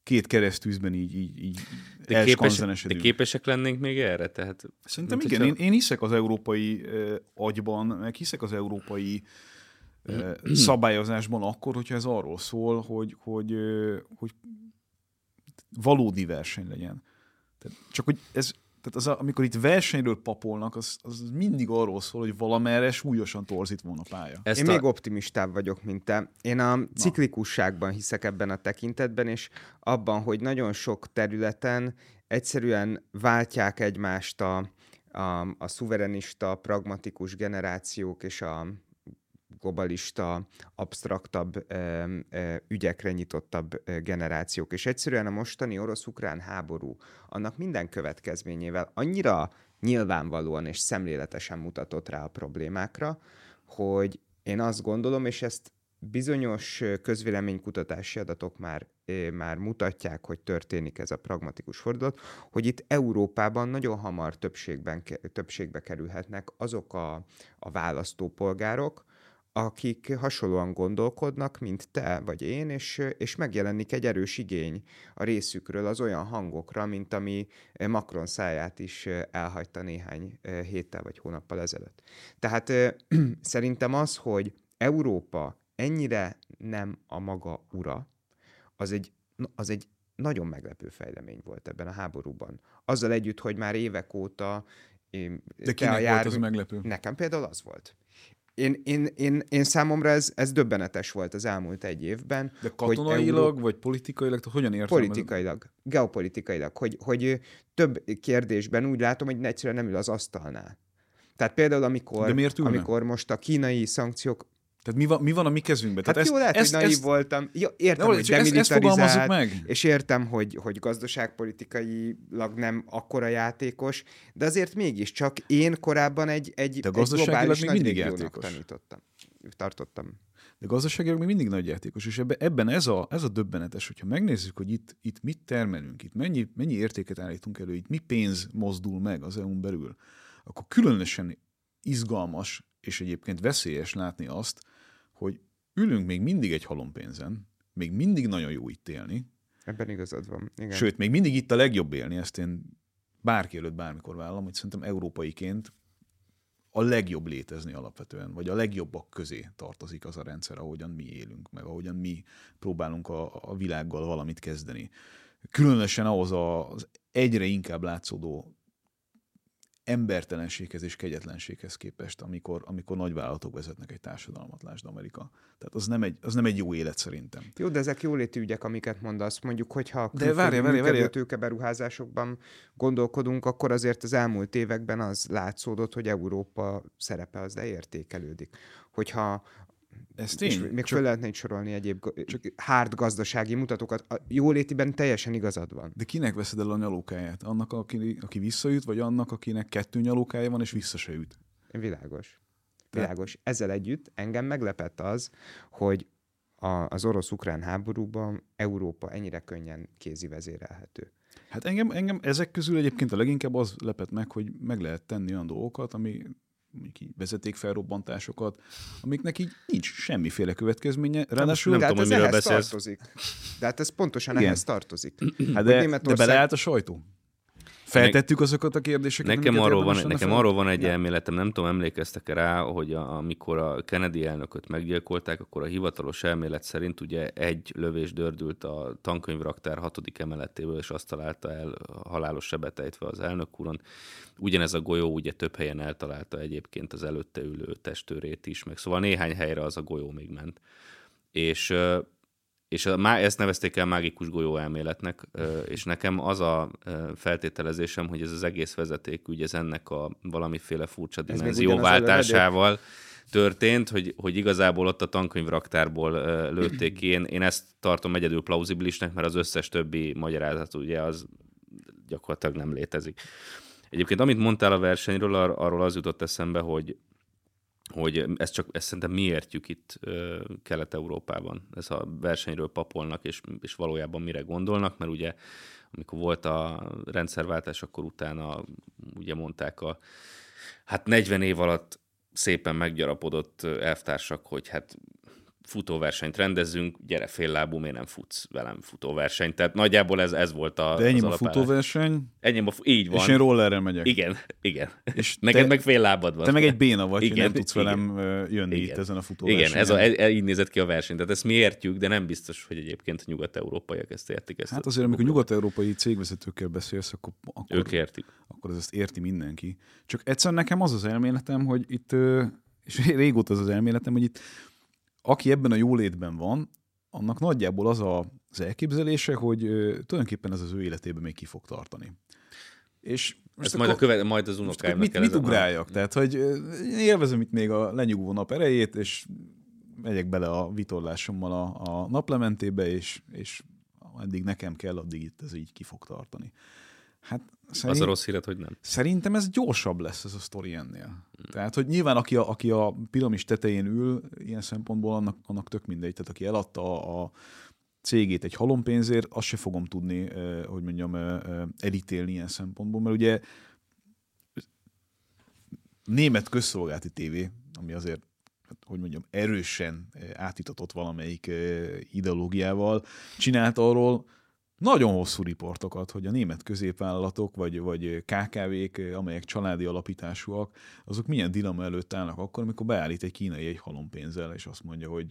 B: két keresztűzben így, így, így
A: de, képes, de képesek lennénk még erre? Tehát,
B: Szerintem igen, én, én hiszek az európai uh, agyban, meg hiszek az európai uh, szabályozásban akkor, hogyha ez arról szól, hogy, hogy, uh, hogy valódi verseny legyen. Tehát csak hogy ez, tehát az, a, amikor itt versenyről papolnak, az, az mindig arról szól, hogy valamerre súlyosan torzít volna a pálya.
C: Ezt Én a... még optimistább vagyok, mint te. Én a ciklikusságban hiszek ebben a tekintetben, és abban, hogy nagyon sok területen egyszerűen váltják egymást a, a, a szuverenista, pragmatikus generációk és a globalista, absztraktabb ö, ügyekre nyitottabb ö, generációk. És egyszerűen a mostani orosz-ukrán háború annak minden következményével annyira nyilvánvalóan és szemléletesen mutatott rá a problémákra, hogy én azt gondolom, és ezt bizonyos közvéleménykutatási adatok már, már mutatják, hogy történik ez a pragmatikus fordulat, hogy itt Európában nagyon hamar többségben, többségbe kerülhetnek azok a, a választópolgárok, akik hasonlóan gondolkodnak, mint te vagy én, és, és megjelenik egy erős igény a részükről az olyan hangokra, mint ami Macron száját is elhagyta néhány héttel vagy hónappal ezelőtt. Tehát szerintem az, hogy Európa ennyire nem a maga ura, az egy, az egy nagyon meglepő fejlemény volt ebben a háborúban. Azzal együtt, hogy már évek óta
B: de kinek a jár... volt az meglepő?
C: Nekem például az volt én, én, én, én számomra ez, ez döbbenetes volt az elmúlt egy évben.
B: De katonailag, Euró... vagy politikailag, hogyan értem?
C: Politikailag, geopolitikailag, hogy, hogy több kérdésben úgy látom, hogy egyszerűen nem ül az asztalnál. Tehát például, amikor, amikor most a kínai szankciók
B: tehát mi van, mi van a mi kezünkben?
C: Hát
B: Tehát
C: jó, ezt, lehet, ezt, hogy naív ezt, voltam. Jó, értem, hogy demilitarizált, meg. és értem, hogy, hogy gazdaságpolitikailag nem akkora játékos, de azért mégiscsak én korábban egy, egy,
B: de egy globális még mindig játékos.
C: tanítottam. Tartottam.
B: De gazdaságilag még mindig nagy játékos, és ebben, ebben ez, a, ez a döbbenetes, hogyha megnézzük, hogy itt, itt mit termelünk, itt mennyi, mennyi értéket állítunk elő, itt mi pénz mozdul meg az EU-n belül, akkor különösen izgalmas és egyébként veszélyes látni azt, hogy ülünk még mindig egy halompénzen, még mindig nagyon jó itt élni.
C: Ebben igazad van. Igen.
B: Sőt, még mindig itt a legjobb élni, ezt én bárki előtt bármikor vállalom, hogy szerintem európaiként a legjobb létezni alapvetően, vagy a legjobbak közé tartozik az a rendszer, ahogyan mi élünk, meg ahogyan mi próbálunk a, a világgal valamit kezdeni. Különösen ahhoz az egyre inkább látszódó embertelenséghez és kegyetlenséghez képest, amikor, amikor nagyvállalatok vezetnek egy társadalmat, lásd Amerika. Tehát az nem, egy, az nem egy jó élet szerintem.
C: Jó, de ezek jóléti ügyek, amiket mondasz. Mondjuk, hogyha
B: de várja, várja, várja.
C: tőkeberuházásokban gondolkodunk, akkor azért az elmúlt években az látszódott, hogy Európa szerepe az leértékelődik. Hogyha ez tény. És még csak... föl lehetne sorolni egyéb csak... hard gazdasági mutatókat. A jólétiben teljesen igazad van.
B: De kinek veszed el a nyalókáját? Annak, aki, aki visszajut, vagy annak, akinek kettő nyalókája van, és vissza se jut?
C: Világos. Világos. Ezzel együtt engem meglepett az, hogy a, az orosz-ukrán háborúban Európa ennyire könnyen kézi vezérelhető.
B: Hát engem, engem ezek közül egyébként a leginkább az lepett meg, hogy meg lehet tenni olyan dolgokat, ami mondjuk így vezetékfelrobbantásokat, amiknek így nincs semmiféle következménye.
C: Ráadásul nem, nem tudom, hogy miről beszélsz. Tartozik. De hát ez pontosan Igen. ehhez tartozik.
B: Hát de, Németország... de beleállt a sajtó. Feltettük azokat a kérdéseket?
A: Nekem, arról van, nekem arról van egy elméletem, nem tudom, emlékeztek -e rá, hogy a, amikor a Kennedy elnököt meggyilkolták, akkor a hivatalos elmélet szerint ugye egy lövés dördült a tankönyvraktár hatodik emeletéből, és azt találta el halálos sebetejtve az elnök úron. Ugyanez a golyó ugye több helyen eltalálta egyébként az előtte ülő testőrét is, meg szóval néhány helyre az a golyó még ment. És és a, ezt nevezték el mágikus golyó elméletnek, és nekem az a feltételezésem, hogy ez az egész vezetékügy, ez ennek a valamiféle furcsa dimenzióváltásával történt, hogy, hogy igazából ott a tankönyvraktárból lőtték ki. Én, én ezt tartom egyedül plauzibilisnek, mert az összes többi magyarázat ugye az gyakorlatilag nem létezik. Egyébként amit mondtál a versenyről, arról az jutott eszembe, hogy hogy ezt csak ezt szerintem mi értjük itt Kelet-Európában. Ez a versenyről papolnak, és, és valójában mire gondolnak, mert ugye amikor volt a rendszerváltás, akkor utána ugye mondták a, hát 40 év alatt szépen meggyarapodott elvtársak, hogy hát futóversenyt rendezzünk, gyere fél lábú, miért nem futsz velem futóversenyt. Tehát nagyjából ez, ez volt a
B: De ennyi a futóverseny,
A: ennyi a, így van.
B: és én rollerrel megyek.
A: Igen, igen. És Neked te, meg fél lábad van.
B: Te meg egy béna vagy, igen, nem tudsz igen, velem jönni igen. itt ezen a futóversenyen.
A: Igen, ez a, e, így nézett ki a verseny. Tehát ezt mi értjük, de nem biztos, hogy egyébként nyugat-európaiak ezt értik. Ezt
B: hát azért, amikor nyugat-európai cégvezetőkkel beszélsz, akkor, akkor,
A: ők értik.
B: Akkor ezt érti mindenki. Csak egyszerűen nekem az az elméletem, hogy itt, és régóta az az elméletem, hogy itt aki ebben a jólétben van, annak nagyjából az a, az elképzelése, hogy tulajdonképpen ez az ő életében még ki fog tartani.
A: És most majd, a követ, majd az unokáimnak
B: mit, mit ugráljak? A... Tehát, hogy én élvezem itt még a lenyugvó nap erejét, és megyek bele a vitorlásommal a, a naplementébe, és, és eddig nekem kell, addig itt ez így ki fog tartani.
A: Hát szerint, az a rossz híret, hogy nem.
B: Szerintem ez gyorsabb lesz ez a sztori ennél. Hmm. Tehát, hogy nyilván aki a, aki a piramis tetején ül, ilyen szempontból annak, annak tök mindegy. Tehát aki eladta a, a cégét egy halompénzért, azt se fogom tudni, eh, hogy mondjam, eh, elítélni ilyen szempontból, mert ugye német közszolgálati tévé, ami azért hogy mondjam, erősen átitatott valamelyik ideológiával, csinált arról nagyon hosszú riportokat, hogy a német középvállalatok, vagy, vagy KKV-k, amelyek családi alapításúak, azok milyen dilema előtt állnak akkor, amikor beállít egy kínai egy halompénzzel, és azt mondja, hogy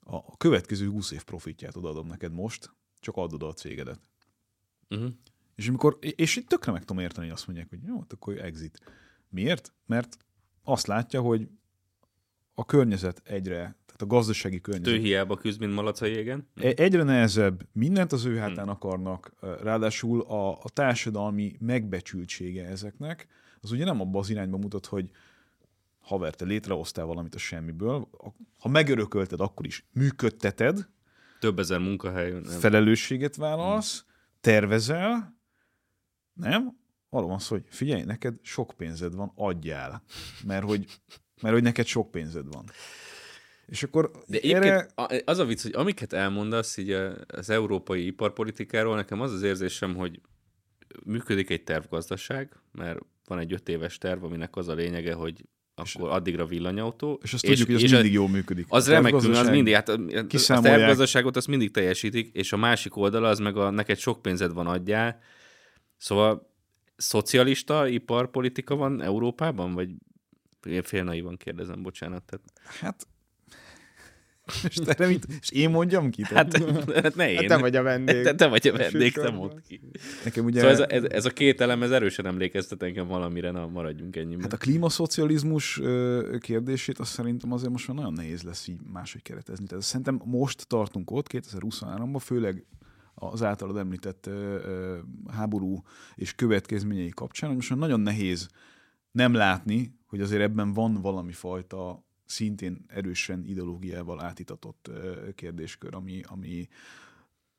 B: a következő 20 év profitját odaadom neked most, csak adod a cégedet. Uh-huh. És amikor, és itt tökre meg tudom érteni, hogy azt mondják, hogy jó, hát akkor exit. Miért? Mert azt látja, hogy a környezet egyre tehát a gazdasági környezet.
A: Ő hiába küzd, mint malac a jégen?
B: E, egyre nehezebb, mindent az ő hátán hmm. akarnak, ráadásul a, a társadalmi megbecsültsége ezeknek, az ugye nem abban az irányba mutat, hogy haver, te létrehoztál valamit a semmiből, ha megörökölted, akkor is működteted,
A: több ezer munkahely. Nem.
B: Felelősséget vállalsz, hmm. tervezel, nem? Arról van szó, hogy figyelj, neked sok pénzed van, adjál. Mert hogy, mert hogy neked sok pénzed van. És akkor
A: De erre... az a vicc, hogy amiket elmondasz így az európai iparpolitikáról, nekem az az érzésem, hogy működik egy tervgazdaság, mert van egy öt éves terv, aminek az a lényege, hogy akkor addigra villanyautó.
B: És azt és, tudjuk, hogy ez mindig jól működik.
A: Az remekül, az mindig, hát a tervgazdaságot azt mindig teljesítik, és a másik oldala az meg a neked sok pénzed van adjál. Szóval szocialista iparpolitika van Európában, vagy fél naivan kérdezem, bocsánat. Tehát...
B: Hát és, te mit, és én mondjam ki?
A: Hát, hát ne én. Hát
C: te vagy a vendég.
A: Te, te vagy a vendég, te mondd ki. Nekem ugye... Szóval ez, a, ez, ez, a két elem, ez erősen emlékeztet engem valamire, na maradjunk ennyiben.
B: Hát a klímaszocializmus kérdését azt szerintem azért most már nagyon nehéz lesz így máshogy keretezni. Tehát szerintem most tartunk ott, 2023-ban, főleg az általad említett háború és következményei kapcsán, hogy most már nagyon nehéz nem látni, hogy azért ebben van valami fajta szintén erősen ideológiával átitatott kérdéskör, ami, ami,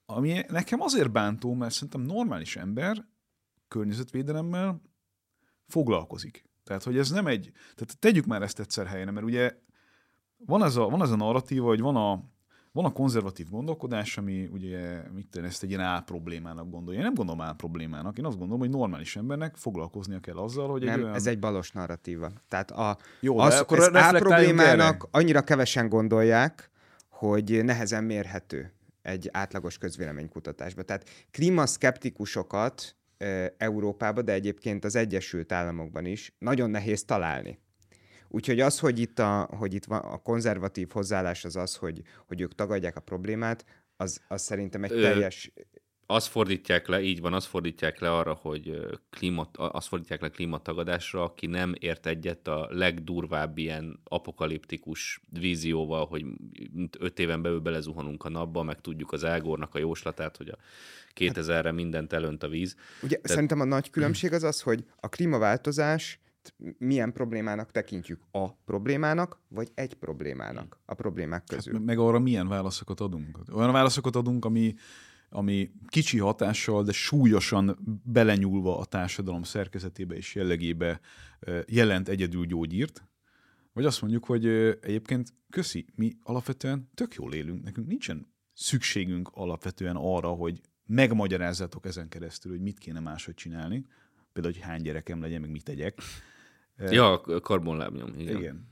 B: ami nekem azért bántó, mert szerintem normális ember környezetvédelemmel foglalkozik. Tehát, hogy ez nem egy... Tehát tegyük már ezt egyszer helyre, mert ugye van ez a, van ez a narratíva, hogy van a, van a konzervatív gondolkodás, ami ugye mit tenni, ezt egy ilyen álproblémának gondolja. Én nem gondolom álproblémának, én azt gondolom, hogy normális embernek foglalkoznia kell azzal, hogy
C: nem,
B: egy olyan...
C: ez egy balos narratíva. Tehát a, Jó, az, akkor ezt álproblémának erre. annyira kevesen gondolják, hogy nehezen mérhető egy átlagos közvéleménykutatásban. Tehát klímaszkeptikusokat Európában, de egyébként az Egyesült Államokban is nagyon nehéz találni. Úgyhogy az, hogy itt, a, hogy itt van a konzervatív hozzáállás az az, hogy, hogy ők tagadják a problémát, az, az szerintem egy Ö, teljes...
A: Azt fordítják le, így van, azt fordítják le arra, hogy klímat, azt fordítják le klímatagadásra, aki nem ért egyet a legdurvább ilyen apokaliptikus vízióval, hogy öt éven belül belezuhanunk a napba, meg tudjuk az Ágornak a jóslatát, hogy a 2000-re mindent elönt a víz.
C: Ugye Tehát... szerintem a nagy különbség az az, hogy a klímaváltozás milyen problémának tekintjük? A problémának, vagy egy problémának a problémák hát közül?
B: Hát, meg arra milyen válaszokat adunk? Olyan válaszokat adunk, ami, ami kicsi hatással, de súlyosan belenyúlva a társadalom szerkezetébe és jellegébe jelent egyedül gyógyírt, vagy azt mondjuk, hogy egyébként köszi, mi alapvetően tök jól élünk, nekünk nincsen szükségünk alapvetően arra, hogy megmagyarázzatok ezen keresztül, hogy mit kéne máshogy csinálni, például, hogy hány gyerekem legyen, meg mit tegyek.
A: Ja, karbonlábnyom, igen.
B: igen.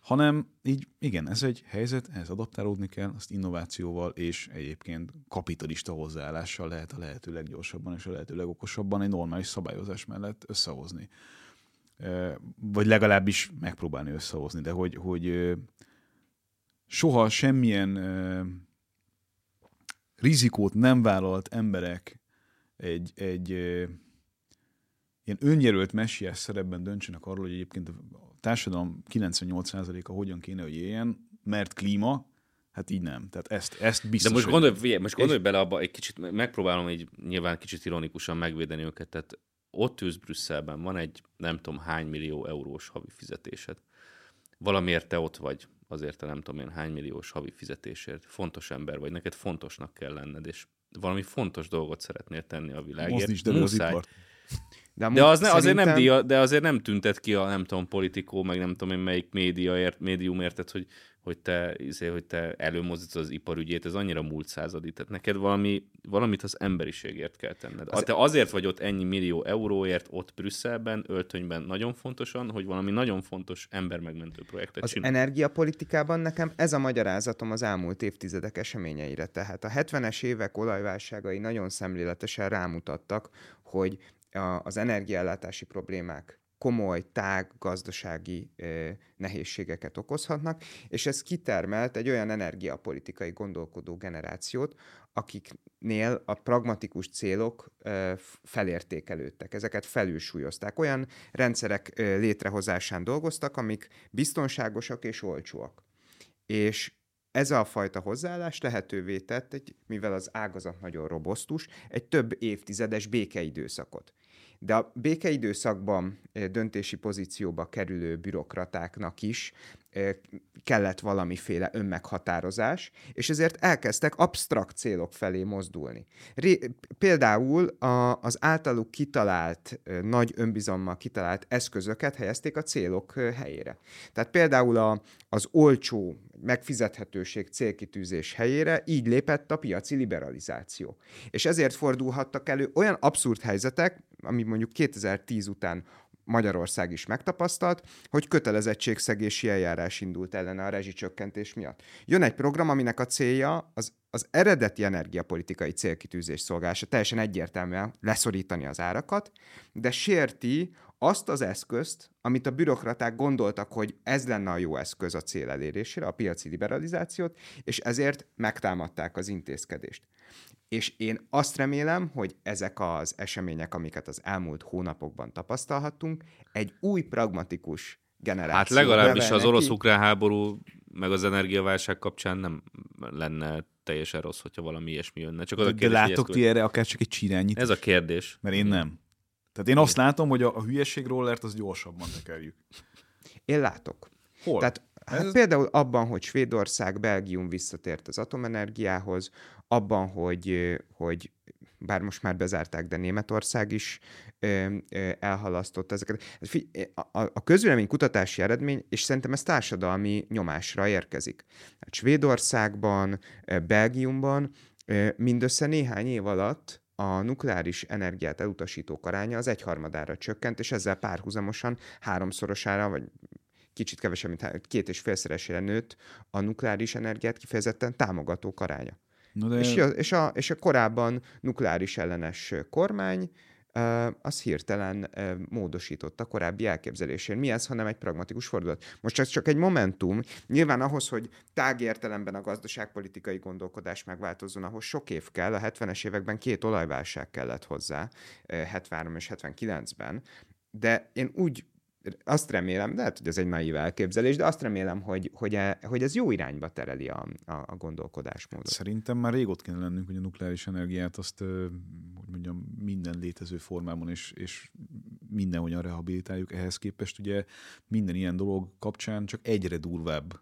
B: Hanem így, igen, ez egy helyzet, ehhez adaptálódni kell, azt innovációval és egyébként kapitalista hozzáállással lehet a lehető leggyorsabban és a lehető legokosabban egy normális szabályozás mellett összehozni. Vagy legalábbis megpróbálni összehozni, de hogy, hogy soha semmilyen rizikót nem vállalt emberek egy, egy ilyen önjelölt messiás szerepben döntsenek arról, hogy egyébként a társadalom 98%-a hogyan kéne, hogy éljen, mert klíma, hát így nem. Tehát ezt, ezt biztos,
A: De most gondolj, figyelj, most gondolj és... bele abba, egy kicsit, megpróbálom így nyilván kicsit ironikusan megvédeni őket, tehát ott ülsz Brüsszelben, van egy nem tudom hány millió eurós havi fizetésed. Valamiért te ott vagy, azért te nem tudom én hány milliós havi fizetésért. Fontos ember vagy, neked fontosnak kell lenned, és valami fontos dolgot szeretnél tenni a világért.
B: Mozdítsd elő az ipart.
A: De, de, az ne, szerintem... azért nem díja, de azért nem tüntet ki a nem tudom politikó, meg nem tudom én melyik média, médium érted, hogy hogy te, izé, hogy te előmozdítod az iparügyét, ez annyira múlt századi. Tehát neked valami, valamit az emberiségért kell tenned. Az... Te azért vagy ott ennyi millió euróért ott Brüsszelben, öltönyben nagyon fontosan, hogy valami nagyon fontos embermegmentő projektet
C: Az
A: csinál.
C: energiapolitikában nekem ez a magyarázatom az elmúlt évtizedek eseményeire. Tehát a 70-es évek olajválságai nagyon szemléletesen rámutattak, hogy az energiaellátási problémák komoly, tág gazdasági nehézségeket okozhatnak, és ez kitermelt egy olyan energiapolitikai gondolkodó generációt, akiknél a pragmatikus célok felértékelődtek, ezeket felülsúlyozták. Olyan rendszerek létrehozásán dolgoztak, amik biztonságosak és olcsóak. És ez a fajta hozzáállás lehetővé tett, egy, mivel az ágazat nagyon robosztus, egy több évtizedes békeidőszakot. De a békeidőszakban döntési pozícióba kerülő bürokratáknak is kellett valamiféle önmeghatározás, és ezért elkezdtek absztrakt célok felé mozdulni. Ré, például a, az általuk kitalált, nagy önbizalommal kitalált eszközöket helyezték a célok helyére. Tehát például a, az olcsó megfizethetőség célkitűzés helyére így lépett a piaci liberalizáció. És ezért fordulhattak elő olyan abszurd helyzetek, ami mondjuk 2010 után Magyarország is megtapasztalt, hogy kötelezettségszegési eljárás indult ellene a rezsicsökkentés miatt. Jön egy program, aminek a célja az, az eredeti energiapolitikai célkitűzés szolgálása, teljesen egyértelműen leszorítani az árakat, de sérti azt az eszközt, amit a bürokraták gondoltak, hogy ez lenne a jó eszköz a cél elérésére, a piaci liberalizációt, és ezért megtámadták az intézkedést. És én azt remélem, hogy ezek az események, amiket az elmúlt hónapokban tapasztalhattunk, egy új pragmatikus generáció.
A: Hát legalábbis az orosz-ukrán háború, meg az energiaválság kapcsán nem lenne teljesen rossz, hogyha valami ilyesmi jönne. Csak az
B: de,
A: a kérdés,
B: de látok ti erre akár csak egy csirányit?
A: Ez a kérdés.
B: Mert én nem. Tehát én azt látom, hogy a, a hülyeség rollert az gyorsabban tekerjük.
C: Én látok.
B: Hol?
C: Tehát Hát Ez... például abban, hogy Svédország, Belgium visszatért az atomenergiához, abban, hogy, hogy bár most már bezárták, de Németország is ö, ö, elhalasztott ezeket. Hát a, a közvélemény kutatási eredmény, és szerintem ez társadalmi nyomásra érkezik. Hát Svédországban, Belgiumban mindössze néhány év alatt a nukleáris energiát elutasítók aránya az egyharmadára csökkent, és ezzel párhuzamosan háromszorosára, vagy kicsit kevesebb, mint két és félszeresére nőtt a nukleáris energiát kifejezetten támogatók aránya. No de... és, a, és, a, és a korábban nukleáris ellenes kormány az hirtelen módosította korábbi elképzelésén. Mi ez, hanem egy pragmatikus fordulat? Most ez csak egy momentum. Nyilván ahhoz, hogy tágértelemben a gazdaságpolitikai gondolkodás megváltozzon, ahhoz sok év kell. A 70-es években két olajválság kellett hozzá, uh, 73 és 79-ben. De én úgy azt remélem, lehet, hogy ez egy naív elképzelés, de azt remélem, hogy, hogy, e, hogy ez jó irányba tereli a, a, a gondolkodásmódot.
B: Szerintem már régót kéne lennünk, hogy a nukleáris energiát azt, hogy mondjam, minden létező formában és, és mindenhogyan rehabilitáljuk. Ehhez képest ugye minden ilyen dolog kapcsán csak egyre durvább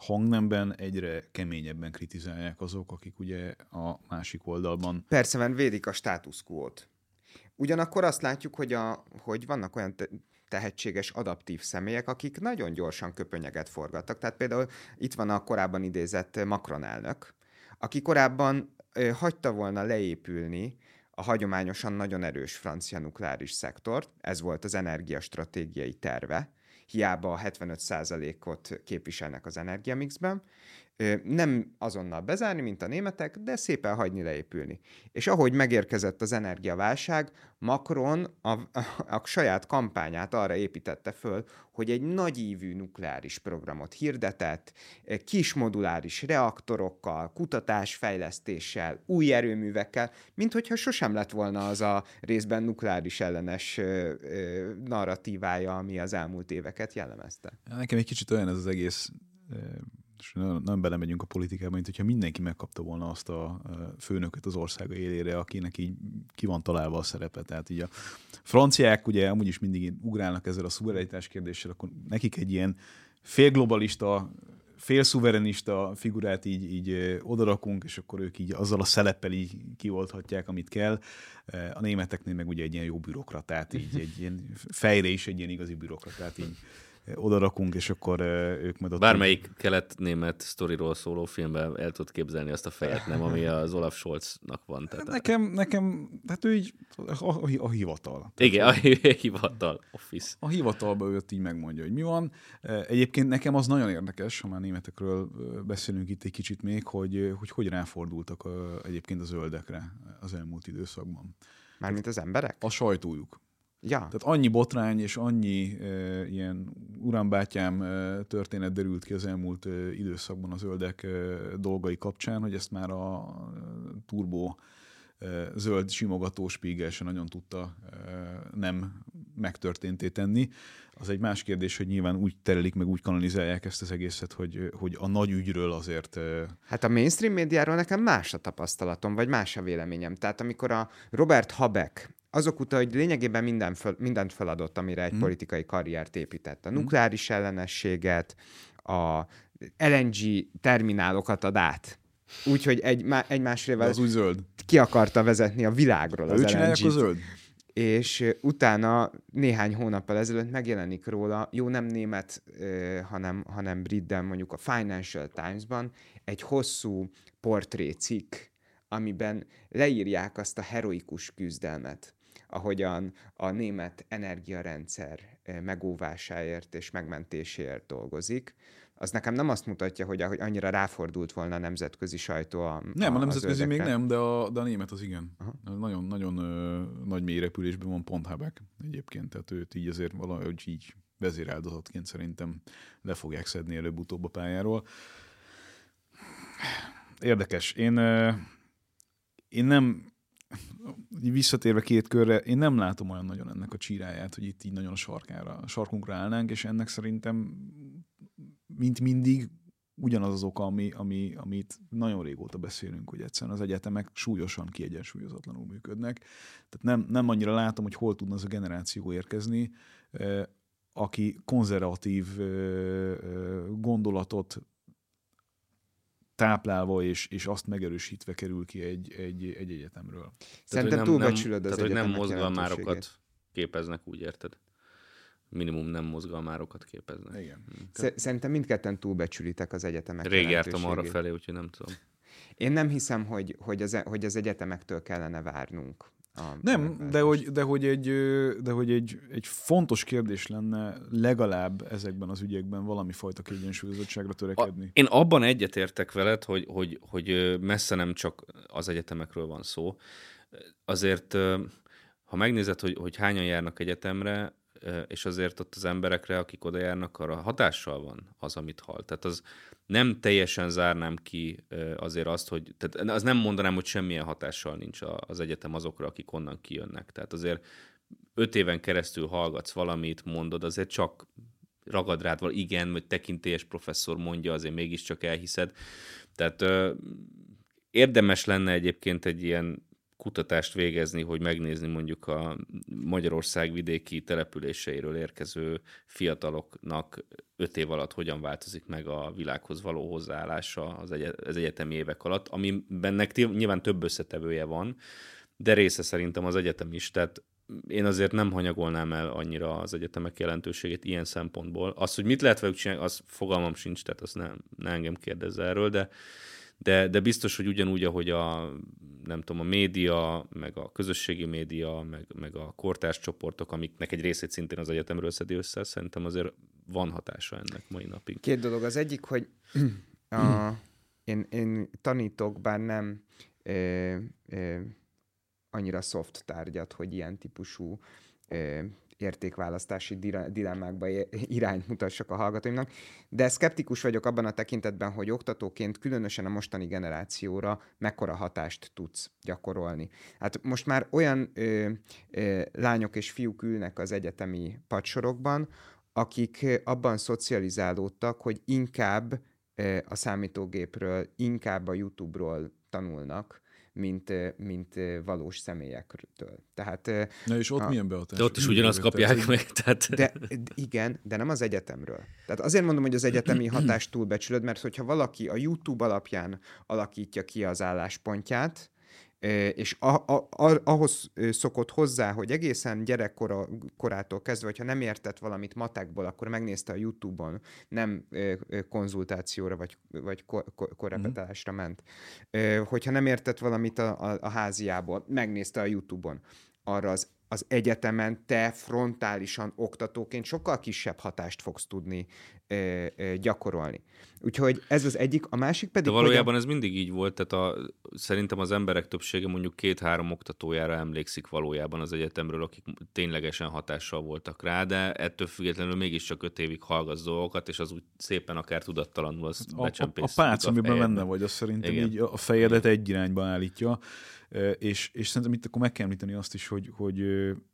B: hangnemben egyre keményebben kritizálják azok, akik ugye a másik oldalban.
C: Persze, mert védik a status quo-t. Ugyanakkor azt látjuk, hogy, a, hogy vannak olyan tehetséges, adaptív személyek, akik nagyon gyorsan köpönyeget forgattak. Tehát például itt van a korábban idézett Macron elnök, aki korábban hagyta volna leépülni a hagyományosan nagyon erős francia nukleáris szektort, ez volt az energiastratégiai terve, hiába a 75%-ot képviselnek az energiamixben, nem azonnal bezárni, mint a németek, de szépen hagyni leépülni. És ahogy megérkezett az energiaválság, Macron a, a, a saját kampányát arra építette föl, hogy egy nagyívű nukleáris programot hirdetett, kis moduláris reaktorokkal, kutatásfejlesztéssel, új erőművekkel, mint hogyha sosem lett volna az a részben nukleáris ellenes ö, ö, narratívája, ami az elmúlt éveket jellemezte.
B: Nekem egy kicsit olyan ez az egész és nem, nem belemegyünk a politikába, mint hogyha mindenki megkapta volna azt a főnököt az országa élére, akinek így ki van találva a szerepe. Tehát így a franciák ugye amúgy is mindig ugrálnak ezzel a szuverenitás kérdéssel, akkor nekik egy ilyen félglobalista, félszuverenista figurát így, így odarakunk, és akkor ők így azzal a szeleppel így kioldhatják, amit kell. A németeknél meg ugye egy ilyen jó bürokratát, így egy ilyen fejre is egy ilyen igazi bürokratát így odarakunk, és akkor ők majd ott...
A: Bármelyik így... kelet-német sztoriról szóló filmben el tud képzelni azt a fejet, nem, ami az Olaf Scholznak van. Tehát
B: nekem, nekem, hát ő így a, a, a hivatal.
A: Tehát Igen, a hivatal, office.
B: A hivatalba őt így megmondja, hogy mi van. Egyébként nekem az nagyon érdekes, ha már németekről beszélünk itt egy kicsit még, hogy hogy, hogy ráfordultak a, egyébként a zöldekre az elmúlt időszakban.
C: Mármint az emberek?
B: A sajtójuk.
C: Ja.
B: Tehát annyi botrány és annyi e, ilyen urambátyám e, történet derült ki az elmúlt e, időszakban a zöldek e, dolgai kapcsán, hogy ezt már a e, turbo e, zöld simogató Spiegel se nagyon tudta e, nem megtörténté tenni. Az egy más kérdés, hogy nyilván úgy terelik, meg úgy kanalizálják ezt az egészet, hogy, hogy a nagy ügyről azért...
C: Hát a mainstream médiáról nekem más a tapasztalatom, vagy más a véleményem. Tehát amikor a Robert Habeck azok után, hogy lényegében minden föl, mindent feladott, amire egy hmm. politikai karriert épített. A hmm. nukleáris ellenességet, a LNG terminálokat ad át. Úgyhogy egy, egy másrével
B: az új zöld.
C: ki akarta vezetni a világról
B: az lng a zöld?
C: És utána néhány hónappal ezelőtt megjelenik róla, jó nem német, hanem, hanem brit, de mondjuk a Financial Times-ban egy hosszú portrécikk, amiben leírják azt a heroikus küzdelmet, ahogyan a német energiarendszer eh, megóvásáért és megmentéséért dolgozik, az nekem nem azt mutatja, hogy, hogy annyira ráfordult volna a nemzetközi sajtó a
B: Nem, a, a nemzetközi még nem, de a, de a német az igen. Nagyon, nagyon ö, nagy mélyrepülésben van pont Habeck egyébként, tehát őt így azért valahogy így vezéráldozatként szerintem le fogják szedni előbb-utóbb a pályáról. Érdekes. Én, én nem visszatérve két körre, én nem látom olyan nagyon ennek a csíráját, hogy itt így nagyon a sarkára, a sarkunkra állnánk, és ennek szerintem, mint mindig, ugyanaz az oka, ami, ami, amit nagyon régóta beszélünk, hogy egyszerűen az egyetemek súlyosan kiegyensúlyozatlanul működnek. Tehát nem, nem annyira látom, hogy hol tudna az a generáció érkezni, aki konzervatív gondolatot táplálva és, és azt megerősítve kerül ki egy, egy, egy egyetemről.
C: Szerintem túlbecsülöd az
A: Tehát, hogy nem mozgalmárokat képeznek, úgy érted? Minimum nem mozgalmárokat képeznek.
B: Igen.
C: Hm. Szerintem mindketten túlbecsülitek az egyetemek
A: Rég jártam arra felé, úgyhogy nem tudom.
C: Én nem hiszem, hogy, hogy, az, e- hogy az egyetemektől kellene várnunk.
B: A nem, de hogy, de hogy, egy, de hogy egy, egy fontos kérdés lenne legalább ezekben az ügyekben valami fajta kiegyensúlyozottságra törekedni. A,
A: én abban egyetértek veled, hogy, hogy, hogy messze nem csak az egyetemekről van szó. Azért, ha megnézed, hogy, hogy hányan járnak egyetemre, és azért ott az emberekre, akik oda járnak, arra hatással van az, amit hall. Tehát az nem teljesen zárnám ki azért azt, hogy, tehát az nem mondanám, hogy semmilyen hatással nincs az egyetem azokra, akik onnan kijönnek. Tehát azért öt éven keresztül hallgatsz valamit, mondod, azért csak ragad rád val, igen, vagy tekintélyes professzor mondja, azért mégiscsak elhiszed. Tehát ö, érdemes lenne egyébként egy ilyen kutatást végezni, hogy megnézni mondjuk a Magyarország vidéki településeiről érkező fiataloknak öt év alatt hogyan változik meg a világhoz való hozzáállása az, egy- az egyetemi évek alatt, amiben nyilván több összetevője van, de része szerintem az egyetem is, tehát én azért nem hanyagolnám el annyira az egyetemek jelentőségét ilyen szempontból. Az, hogy mit lehet velük csinálni, az fogalmam sincs, tehát azt nem, ne engem kérdezze erről, de, de, de biztos, hogy ugyanúgy, ahogy a nem tudom, a média, meg a közösségi média, meg, meg a kortárs csoportok, amiknek egy részét szintén az egyetemről szedi össze, szerintem azért van hatása ennek mai napig.
C: Két dolog. Az egyik, hogy a, én, én tanítok, bár nem ö, ö, annyira soft tárgyat, hogy ilyen típusú ö, értékválasztási dilemmákba irányt mutassak a hallgatóimnak, de szkeptikus vagyok abban a tekintetben, hogy oktatóként különösen a mostani generációra mekkora hatást tudsz gyakorolni. Hát most már olyan ö, ö, lányok és fiúk ülnek az egyetemi padsorokban, akik abban szocializálódtak, hogy inkább a számítógépről, inkább a YouTube-ról tanulnak, mint, mint valós személyektől. Tehát,
B: Na és ott a, milyen behatás?
A: De ott is ugyanazt kapják meg. Tehát...
C: De, igen, de nem az egyetemről. Tehát azért mondom, hogy az egyetemi hatást túlbecsülöd, mert hogyha valaki a YouTube alapján alakítja ki az álláspontját, és a, a, a, ahhoz szokott hozzá, hogy egészen gyerekkorától kezdve, hogyha nem értett valamit matekból, akkor megnézte a YouTube-on, nem konzultációra vagy, vagy korrepetálásra ment. Hogyha nem értett valamit a, a, a háziából, megnézte a YouTube-on. Arra az az egyetemen te frontálisan oktatóként sokkal kisebb hatást fogsz tudni ö, ö, gyakorolni. Úgyhogy ez az egyik, a másik pedig...
A: De valójában a... ez mindig így volt, tehát a, szerintem az emberek többsége mondjuk két-három oktatójára emlékszik valójában az egyetemről, akik ténylegesen hatással voltak rá, de ettől függetlenül mégiscsak öt évig hallgatsz dolgokat, és az úgy szépen akár tudattalanul az
B: a, a, a pálc, amiben benne vagy, az szerintem Igen. így a fejedet egy irányba állítja. És, és szerintem itt akkor meg kell említeni azt is, hogy, hogy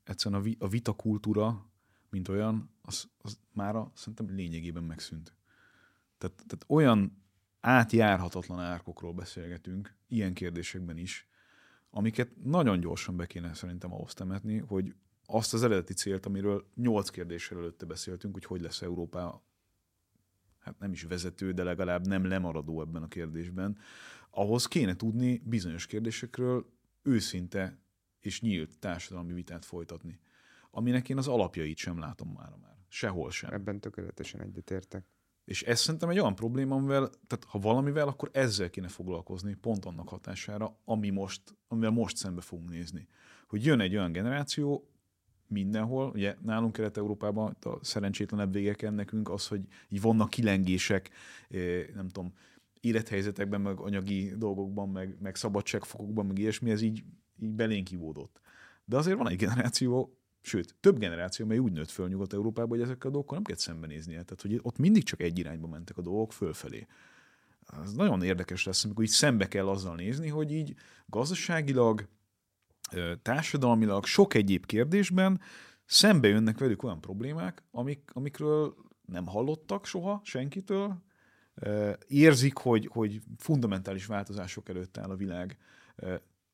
B: egyszerűen a, a vita kultúra, mint olyan, az, az mára szerintem lényegében megszűnt. Tehát, tehát olyan átjárhatatlan árkokról beszélgetünk, ilyen kérdésekben is, amiket nagyon gyorsan be kéne szerintem ahhoz temetni, hogy azt az eredeti célt, amiről nyolc kérdéssel előtte beszéltünk, hogy hogy lesz Európa hát nem is vezető, de legalább nem lemaradó ebben a kérdésben, ahhoz kéne tudni bizonyos kérdésekről őszinte és nyílt társadalmi vitát folytatni, aminek én az alapjait sem látom már már. Sehol sem.
C: Ebben tökéletesen egyetértek.
B: És ez szerintem egy olyan probléma, amivel, tehát ha valamivel, akkor ezzel kéne foglalkozni, pont annak hatására, ami most, amivel most szembe fogunk nézni. Hogy jön egy olyan generáció, mindenhol, ugye nálunk Kelet-Európában a szerencsétlenebb végeken nekünk az, hogy így vannak kilengések, eh, nem tudom, élethelyzetekben, meg anyagi dolgokban, meg, meg szabadságfokokban, meg ilyesmi, ez így, így belénk ivódott. De azért van egy generáció, sőt, több generáció, mely úgy nőtt föl Nyugat-Európába, hogy ezekkel a dolgokkal nem kell szembenéznie. Tehát, hogy ott mindig csak egy irányba mentek a dolgok fölfelé. Ez nagyon érdekes lesz, amikor így szembe kell azzal nézni, hogy így gazdaságilag, társadalmilag, sok egyéb kérdésben szembe jönnek velük olyan problémák, amik, amikről nem hallottak soha senkitől, érzik, hogy, hogy fundamentális változások előtt áll a világ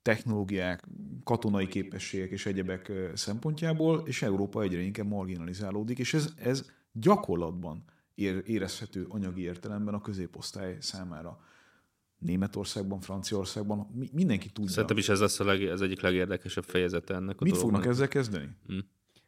B: technológiák, katonai képességek és egyebek szempontjából, és Európa egyre inkább marginalizálódik, és ez, ez gyakorlatban érezhető anyagi értelemben a középosztály számára. Németországban, Franciaországban, mindenki tudja.
A: Szerintem is ez lesz a leg, ez egyik legérdekesebb fejezete ennek a
B: Mit dolognak. fognak ezzel kezdeni? Hm.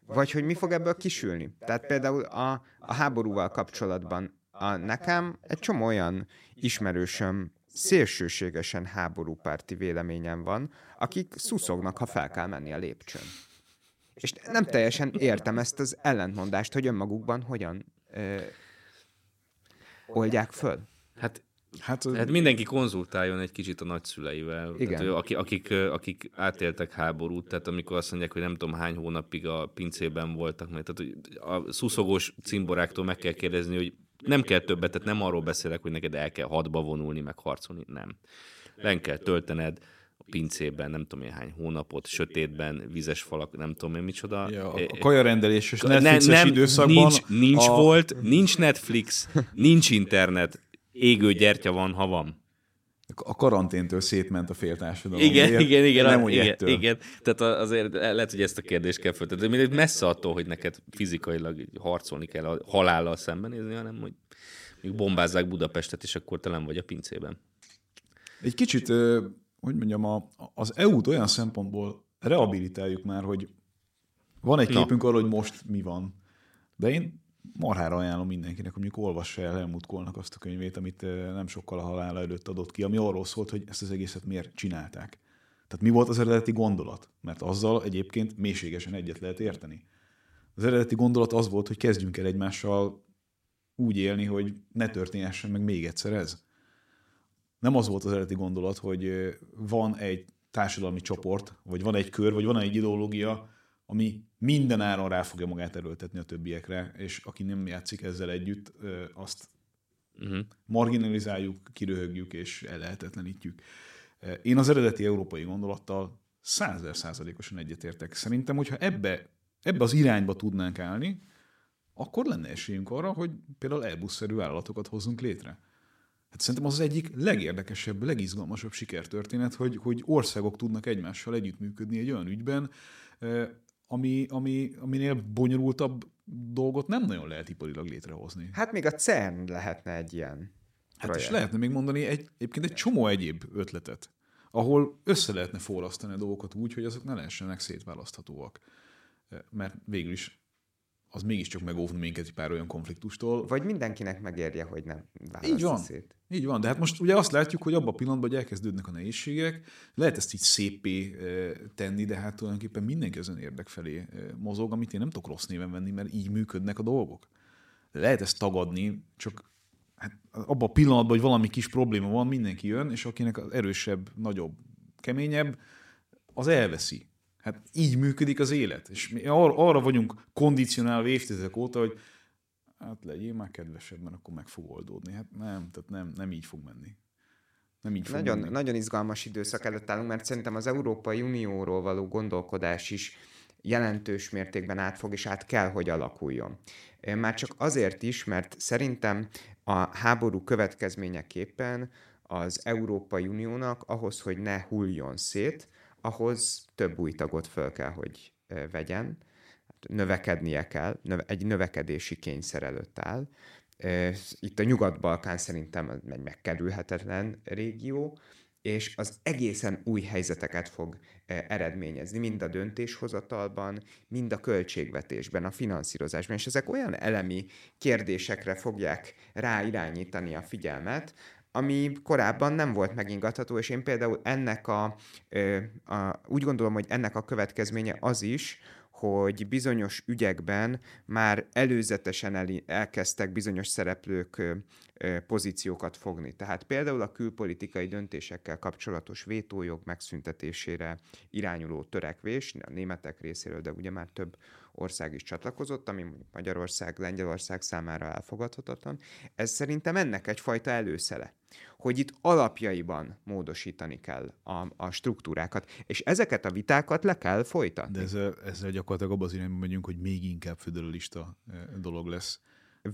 C: Vagy hogy mi fog ebből kisülni? Tehát például a, a háborúval kapcsolatban a, nekem egy csomó olyan ismerősöm szélsőségesen háborúpárti véleményem van, akik szuszognak, ha fel kell menni a lépcsőn. És nem teljesen értem ezt az ellentmondást, hogy önmagukban hogyan ö, oldják föl.
A: Hát Hát, hát mindenki konzultáljon egy kicsit a nagyszüleivel, Igen. Tehát, akik, akik, akik átéltek háborút, tehát amikor azt mondják, hogy nem tudom hány hónapig a pincében voltak, mert tehát, a szuszogós cimboráktól meg kell kérdezni, hogy nem kell többet, tehát nem arról beszélek, hogy neked el kell hadba vonulni, meg harcolni, nem. Len kell töltened a pincében, nem tudom én hány hónapot, sötétben, vizes falak, nem tudom én micsoda.
B: Ja, a kajarendelés és Netflixes ne, nem, időszakban.
A: Nincs, nincs a... volt, nincs Netflix, nincs internet, égő gyertya van, ha van
B: a karanténtől szétment a fél társadalom.
A: Igen, igen, igen, igen, nem igen, ettől. igen. Tehát azért lehet, hogy ezt a kérdést kell föltenni. De messze attól, hogy neked fizikailag harcolni kell a halállal szembenézni, hanem hogy még bombázzák Budapestet, és akkor te nem vagy a pincében.
B: Egy kicsit, hogy mondjam, a, az EU-t olyan szempontból rehabilitáljuk már, hogy van egy képünk arról, hogy most mi van. De én marhára ajánlom mindenkinek, hogy mondjuk olvassa el Helmut Kohlnak azt a könyvét, amit nem sokkal a halála előtt adott ki, ami arról szólt, hogy ezt az egészet miért csinálták. Tehát mi volt az eredeti gondolat? Mert azzal egyébként mélységesen egyet lehet érteni. Az eredeti gondolat az volt, hogy kezdjünk el egymással úgy élni, hogy ne történhessen meg még egyszer ez. Nem az volt az eredeti gondolat, hogy van egy társadalmi csoport, vagy van egy kör, vagy van egy ideológia, ami minden áron rá fogja magát erőltetni a többiekre, és aki nem játszik ezzel együtt, azt uh-huh. marginalizáljuk, kiröhögjük és ellehetetlenítjük. Én az eredeti európai gondolattal százezer százalékosan egyetértek. Szerintem, hogyha ebbe, ebbe az irányba tudnánk állni, akkor lenne esélyünk arra, hogy például Airbus-szerű vállalatokat hozzunk létre. Hát szerintem az az egyik legérdekesebb, legizgalmasabb sikertörténet, hogy, hogy országok tudnak egymással együttműködni egy olyan ügyben, ami, ami, aminél bonyolultabb dolgot nem nagyon lehet iparilag létrehozni.
C: Hát még a CERN lehetne egy ilyen
B: Hát projekt. és lehetne még mondani egy, egyébként egy csomó egyéb ötletet, ahol össze lehetne forrasztani a dolgokat úgy, hogy azok ne lehessenek szétválaszthatóak. Mert végül is az mégiscsak megóvni minket egy pár olyan konfliktustól.
C: Vagy mindenkinek megérje, hogy nem
B: Így van. Szét. Így van, de hát most ugye azt látjuk, hogy abban a pillanatban, hogy elkezdődnek a nehézségek, lehet ezt így szépé tenni, de hát tulajdonképpen mindenki az érdek felé mozog, amit én nem tudok rossz néven venni, mert így működnek a dolgok. Lehet ezt tagadni, csak hát abban a pillanatban, hogy valami kis probléma van, mindenki jön, és akinek az erősebb, nagyobb, keményebb, az elveszi. Hát így működik az élet. És mi ar- arra vagyunk kondicionálva évtizedek óta, hogy hát legyél már kedvesebb, mert akkor meg fog oldódni. Hát nem, tehát nem, nem így fog menni. Nem így fog
C: nagyon,
B: menni.
C: nagyon izgalmas időszak előtt állunk, mert szerintem az Európai Unióról való gondolkodás is jelentős mértékben át fog és át kell, hogy alakuljon. Már csak azért is, mert szerintem a háború következményeképpen az Európai Uniónak ahhoz, hogy ne hulljon szét, ahhoz több új tagot föl kell, hogy vegyen, növekednie kell, egy növekedési kényszer előtt áll. Itt a Nyugat-Balkán szerintem egy megkerülhetetlen régió, és az egészen új helyzeteket fog eredményezni, mind a döntéshozatalban, mind a költségvetésben, a finanszírozásban, és ezek olyan elemi kérdésekre fogják ráirányítani a figyelmet, ami korábban nem volt megingatható, és én például ennek a, a, úgy gondolom, hogy ennek a következménye az is, hogy bizonyos ügyekben már előzetesen el, elkezdtek bizonyos szereplők pozíciókat fogni. Tehát például a külpolitikai döntésekkel kapcsolatos vétójog megszüntetésére irányuló törekvés a németek részéről, de ugye már több ország is csatlakozott, ami Magyarország, Lengyelország számára elfogadhatatlan. Ez szerintem ennek egyfajta előszele hogy itt alapjaiban módosítani kell a, a struktúrákat, és ezeket a vitákat le kell folytatni.
B: De ezzel, ezzel gyakorlatilag abban az irányban megyünk, hogy még inkább föderalista dolog lesz.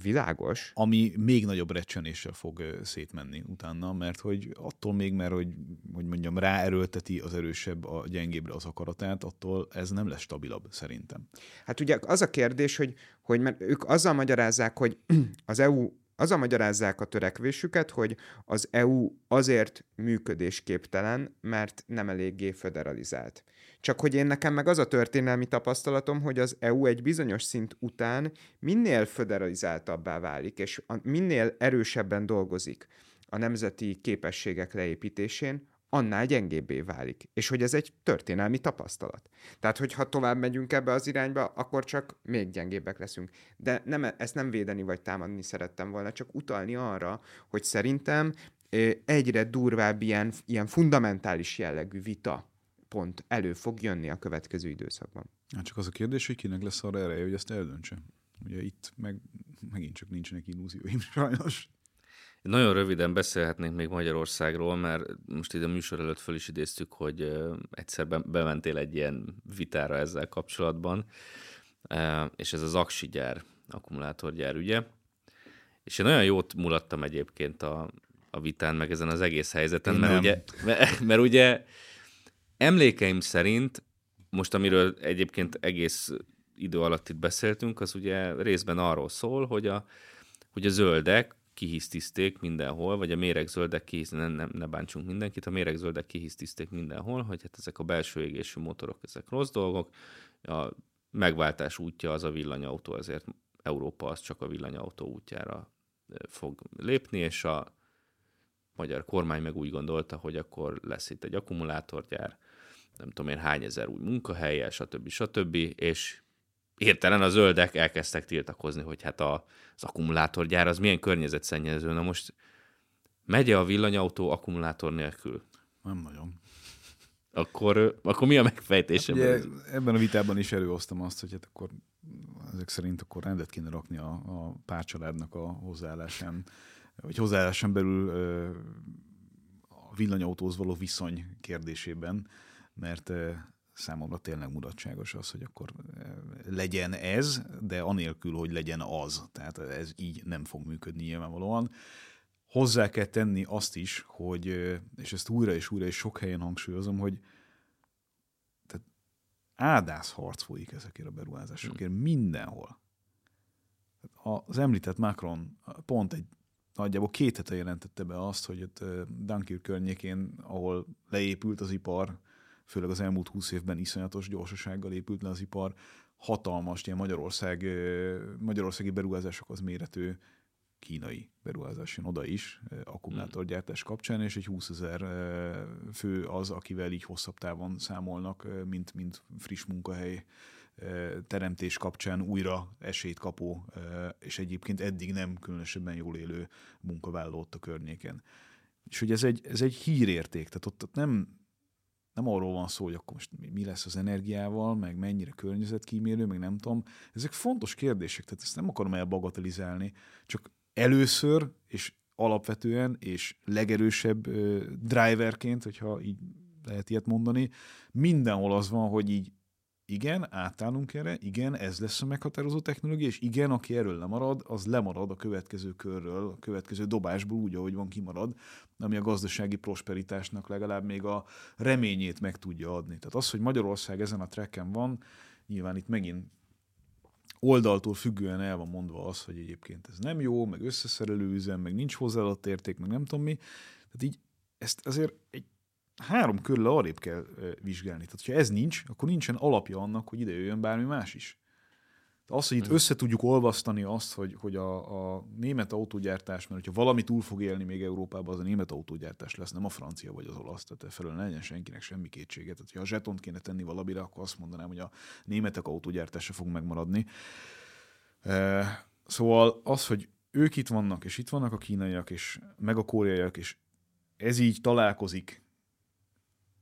C: Világos.
B: Ami még nagyobb recsenéssel fog szétmenni utána, mert hogy attól még, mert hogy, hogy mondjam, ráerőlteti az erősebb a gyengébbre az akaratát, attól ez nem lesz stabilabb szerintem.
C: Hát ugye az a kérdés, hogy, hogy mert ők azzal magyarázzák, hogy az EU az a magyarázzák a törekvésüket, hogy az EU azért működésképtelen, mert nem eléggé föderalizált. Csak hogy én nekem meg az a történelmi tapasztalatom, hogy az EU egy bizonyos szint után minél föderalizáltabbá válik, és minél erősebben dolgozik a nemzeti képességek leépítésén, annál gyengébbé válik. És hogy ez egy történelmi tapasztalat. Tehát, hogyha tovább megyünk ebbe az irányba, akkor csak még gyengébbek leszünk. De nem, ezt nem védeni vagy támadni szerettem volna, csak utalni arra, hogy szerintem egyre durvább ilyen, ilyen fundamentális jellegű vita pont elő fog jönni a következő időszakban.
B: Hát csak az a kérdés, hogy kinek lesz arra ereje, hogy ezt eldöntse. Ugye itt meg megint csak nincsenek illúzióim sajnos.
A: Nagyon röviden beszélhetnénk még Magyarországról, mert most ide a műsor előtt föl is idéztük, hogy egyszer bementél egy ilyen vitára ezzel kapcsolatban, és ez az aksi gyár, akkumulátorgyár ügye. És én nagyon jót mulattam egyébként a, a vitán, meg ezen az egész helyzeten, mert ugye, mert, mert ugye emlékeim szerint, most amiről egyébként egész idő alatt itt beszéltünk, az ugye részben arról szól, hogy a, hogy a zöldek kihisztizték mindenhol, vagy a méregzöldek kihisztizték, ne, ne, ne bántsunk mindenkit, a méregzöldek kihisztizték mindenhol, hogy hát ezek a belső égésű motorok, ezek rossz dolgok, a megváltás útja az a villanyautó, ezért Európa az csak a villanyautó útjára fog lépni, és a magyar kormány meg úgy gondolta, hogy akkor lesz itt egy akkumulátorgyár, nem tudom én hány ezer új munkahelyel, stb. stb. És értelen a zöldek elkezdtek tiltakozni, hogy hát a, az akkumulátorgyár az milyen környezetszennyező. Na most megy a villanyautó akkumulátor nélkül?
B: Nem nagyon.
A: Akkor, akkor mi a megfejtésem?
B: Ugye, ebben a vitában is előhoztam azt, hogy hát akkor ezek szerint akkor rendet kéne rakni a, a párcsaládnak a hozzáállásán, vagy hozzáállásán belül a villanyautóhoz való viszony kérdésében, mert számomra tényleg mulatságos az, hogy akkor legyen ez, de anélkül, hogy legyen az. Tehát ez így nem fog működni nyilvánvalóan. Hozzá kell tenni azt is, hogy, és ezt újra és újra és sok helyen hangsúlyozom, hogy tehát ádász harc folyik ezekért a beruházásokért hmm. mindenhol. Az említett Macron pont egy nagyjából két hete jelentette be azt, hogy ott Dunkirk környékén, ahol leépült az ipar, főleg az elmúlt húsz évben iszonyatos gyorsasággal épült le az ipar, hatalmas ilyen Magyarország, magyarországi beruházásokhoz méretű kínai beruházás jön oda is, akkumulátorgyártás kapcsán, és egy 20 ezer fő az, akivel így hosszabb távon számolnak, mint, mint friss munkahely teremtés kapcsán újra esélyt kapó, és egyébként eddig nem különösebben jól élő munkavállaló a környéken. És hogy ez egy, ez egy hírérték, tehát ott, ott nem, nem arról van szó, hogy akkor most mi lesz az energiával, meg mennyire környezetkímélő, meg nem tudom. Ezek fontos kérdések, tehát ezt nem akarom elbagatelizálni, csak először, és alapvetően, és legerősebb driverként, hogyha így lehet ilyet mondani, mindenhol az van, hogy így igen, átállunk erre, igen, ez lesz a meghatározó technológia, és igen, aki erről lemarad, az lemarad a következő körről, a következő dobásból úgy, ahogy van kimarad, ami a gazdasági prosperitásnak legalább még a reményét meg tudja adni. Tehát az, hogy Magyarország ezen a trekken van, nyilván itt megint oldaltól függően el van mondva az, hogy egyébként ez nem jó, meg összeszerelő üzem, meg nincs hozzáadott érték, meg nem tudom mi. Tehát így ezt azért egy három körül arrébb kell vizsgálni. Tehát, ha ez nincs, akkor nincsen alapja annak, hogy ide jöjjön bármi más is. Az, hogy itt hmm. össze tudjuk olvasztani azt, hogy, hogy a, a német autógyártás, mert hogyha valami túl fog élni még Európában, az a német autógyártás lesz, nem a francia vagy az olasz, tehát felől ne legyen senkinek semmi kétsége. Tehát, ha a zsetont kéne tenni valamire, akkor azt mondanám, hogy a németek autógyártása fog megmaradni. E, szóval az, hogy ők itt vannak, és itt vannak a kínaiak, és meg a koreaiak, és ez így találkozik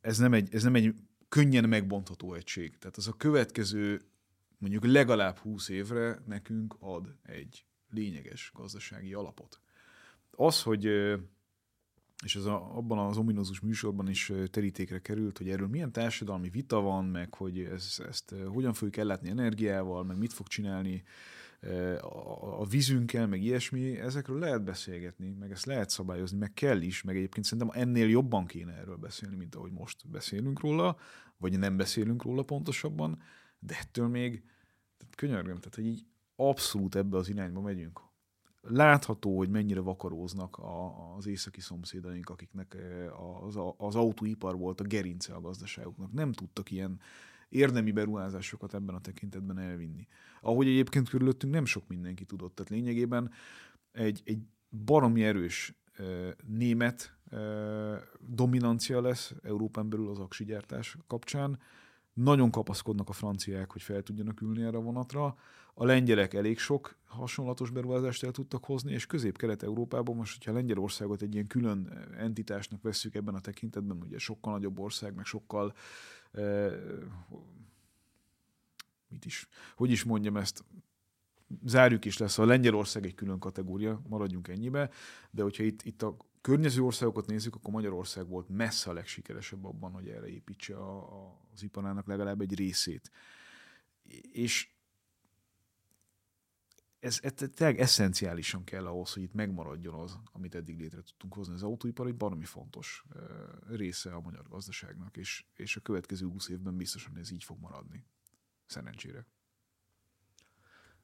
B: ez nem egy, ez nem egy könnyen megbontható egység. Tehát az a következő mondjuk legalább 20 évre nekünk ad egy lényeges gazdasági alapot. Az, hogy és ez a, abban az ominózus műsorban is terítékre került, hogy erről milyen társadalmi vita van, meg hogy ez, ezt hogyan fogjuk ellátni energiával, meg mit fog csinálni a, vízünkkel, meg ilyesmi, ezekről lehet beszélgetni, meg ezt lehet szabályozni, meg kell is, meg egyébként szerintem ennél jobban kéne erről beszélni, mint ahogy most beszélünk róla, vagy nem beszélünk róla pontosabban, de ettől még, tehát könyörgöm, tehát hogy így abszolút ebbe az irányba megyünk. Látható, hogy mennyire vakaróznak a, az északi szomszédaink, akiknek az, az autóipar volt a gerince a gazdaságuknak. Nem tudtak ilyen érdemi beruházásokat ebben a tekintetben elvinni. Ahogy egyébként körülöttünk nem sok mindenki tudott. Tehát lényegében egy, egy baromi erős német dominancia lesz Európán belül az aksigyártás kapcsán. Nagyon kapaszkodnak a franciák, hogy fel tudjanak ülni erre a vonatra. A lengyelek elég sok hasonlatos beruházást el tudtak hozni, és közép-kelet-európában most, hogyha Lengyelországot egy ilyen külön entitásnak vesszük ebben a tekintetben, ugye sokkal nagyobb ország, meg sokkal mit is, hogy is mondjam ezt, zárjuk is lesz, a Lengyelország egy külön kategória, maradjunk ennyibe, de hogyha itt, itt a környező országokat nézzük, akkor Magyarország volt messze a legsikeresebb abban, hogy erre építse a, a, az iparának legalább egy részét. És ez, ez tényleg eszenciálisan kell ahhoz, hogy itt megmaradjon az, amit eddig létre tudtunk hozni. Az autóipar egy baromi fontos része a magyar gazdaságnak, és, és a következő 20 évben biztosan ez így fog maradni. Szerencsére.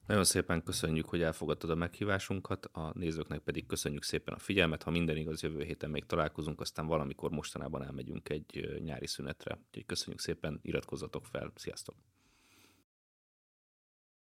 A: Nagyon szépen köszönjük, hogy elfogadtad a meghívásunkat, a nézőknek pedig köszönjük szépen a figyelmet. Ha minden igaz, jövő héten még találkozunk, aztán valamikor mostanában elmegyünk egy nyári szünetre. Úgyhogy köszönjük szépen, iratkozzatok fel, sziasztok!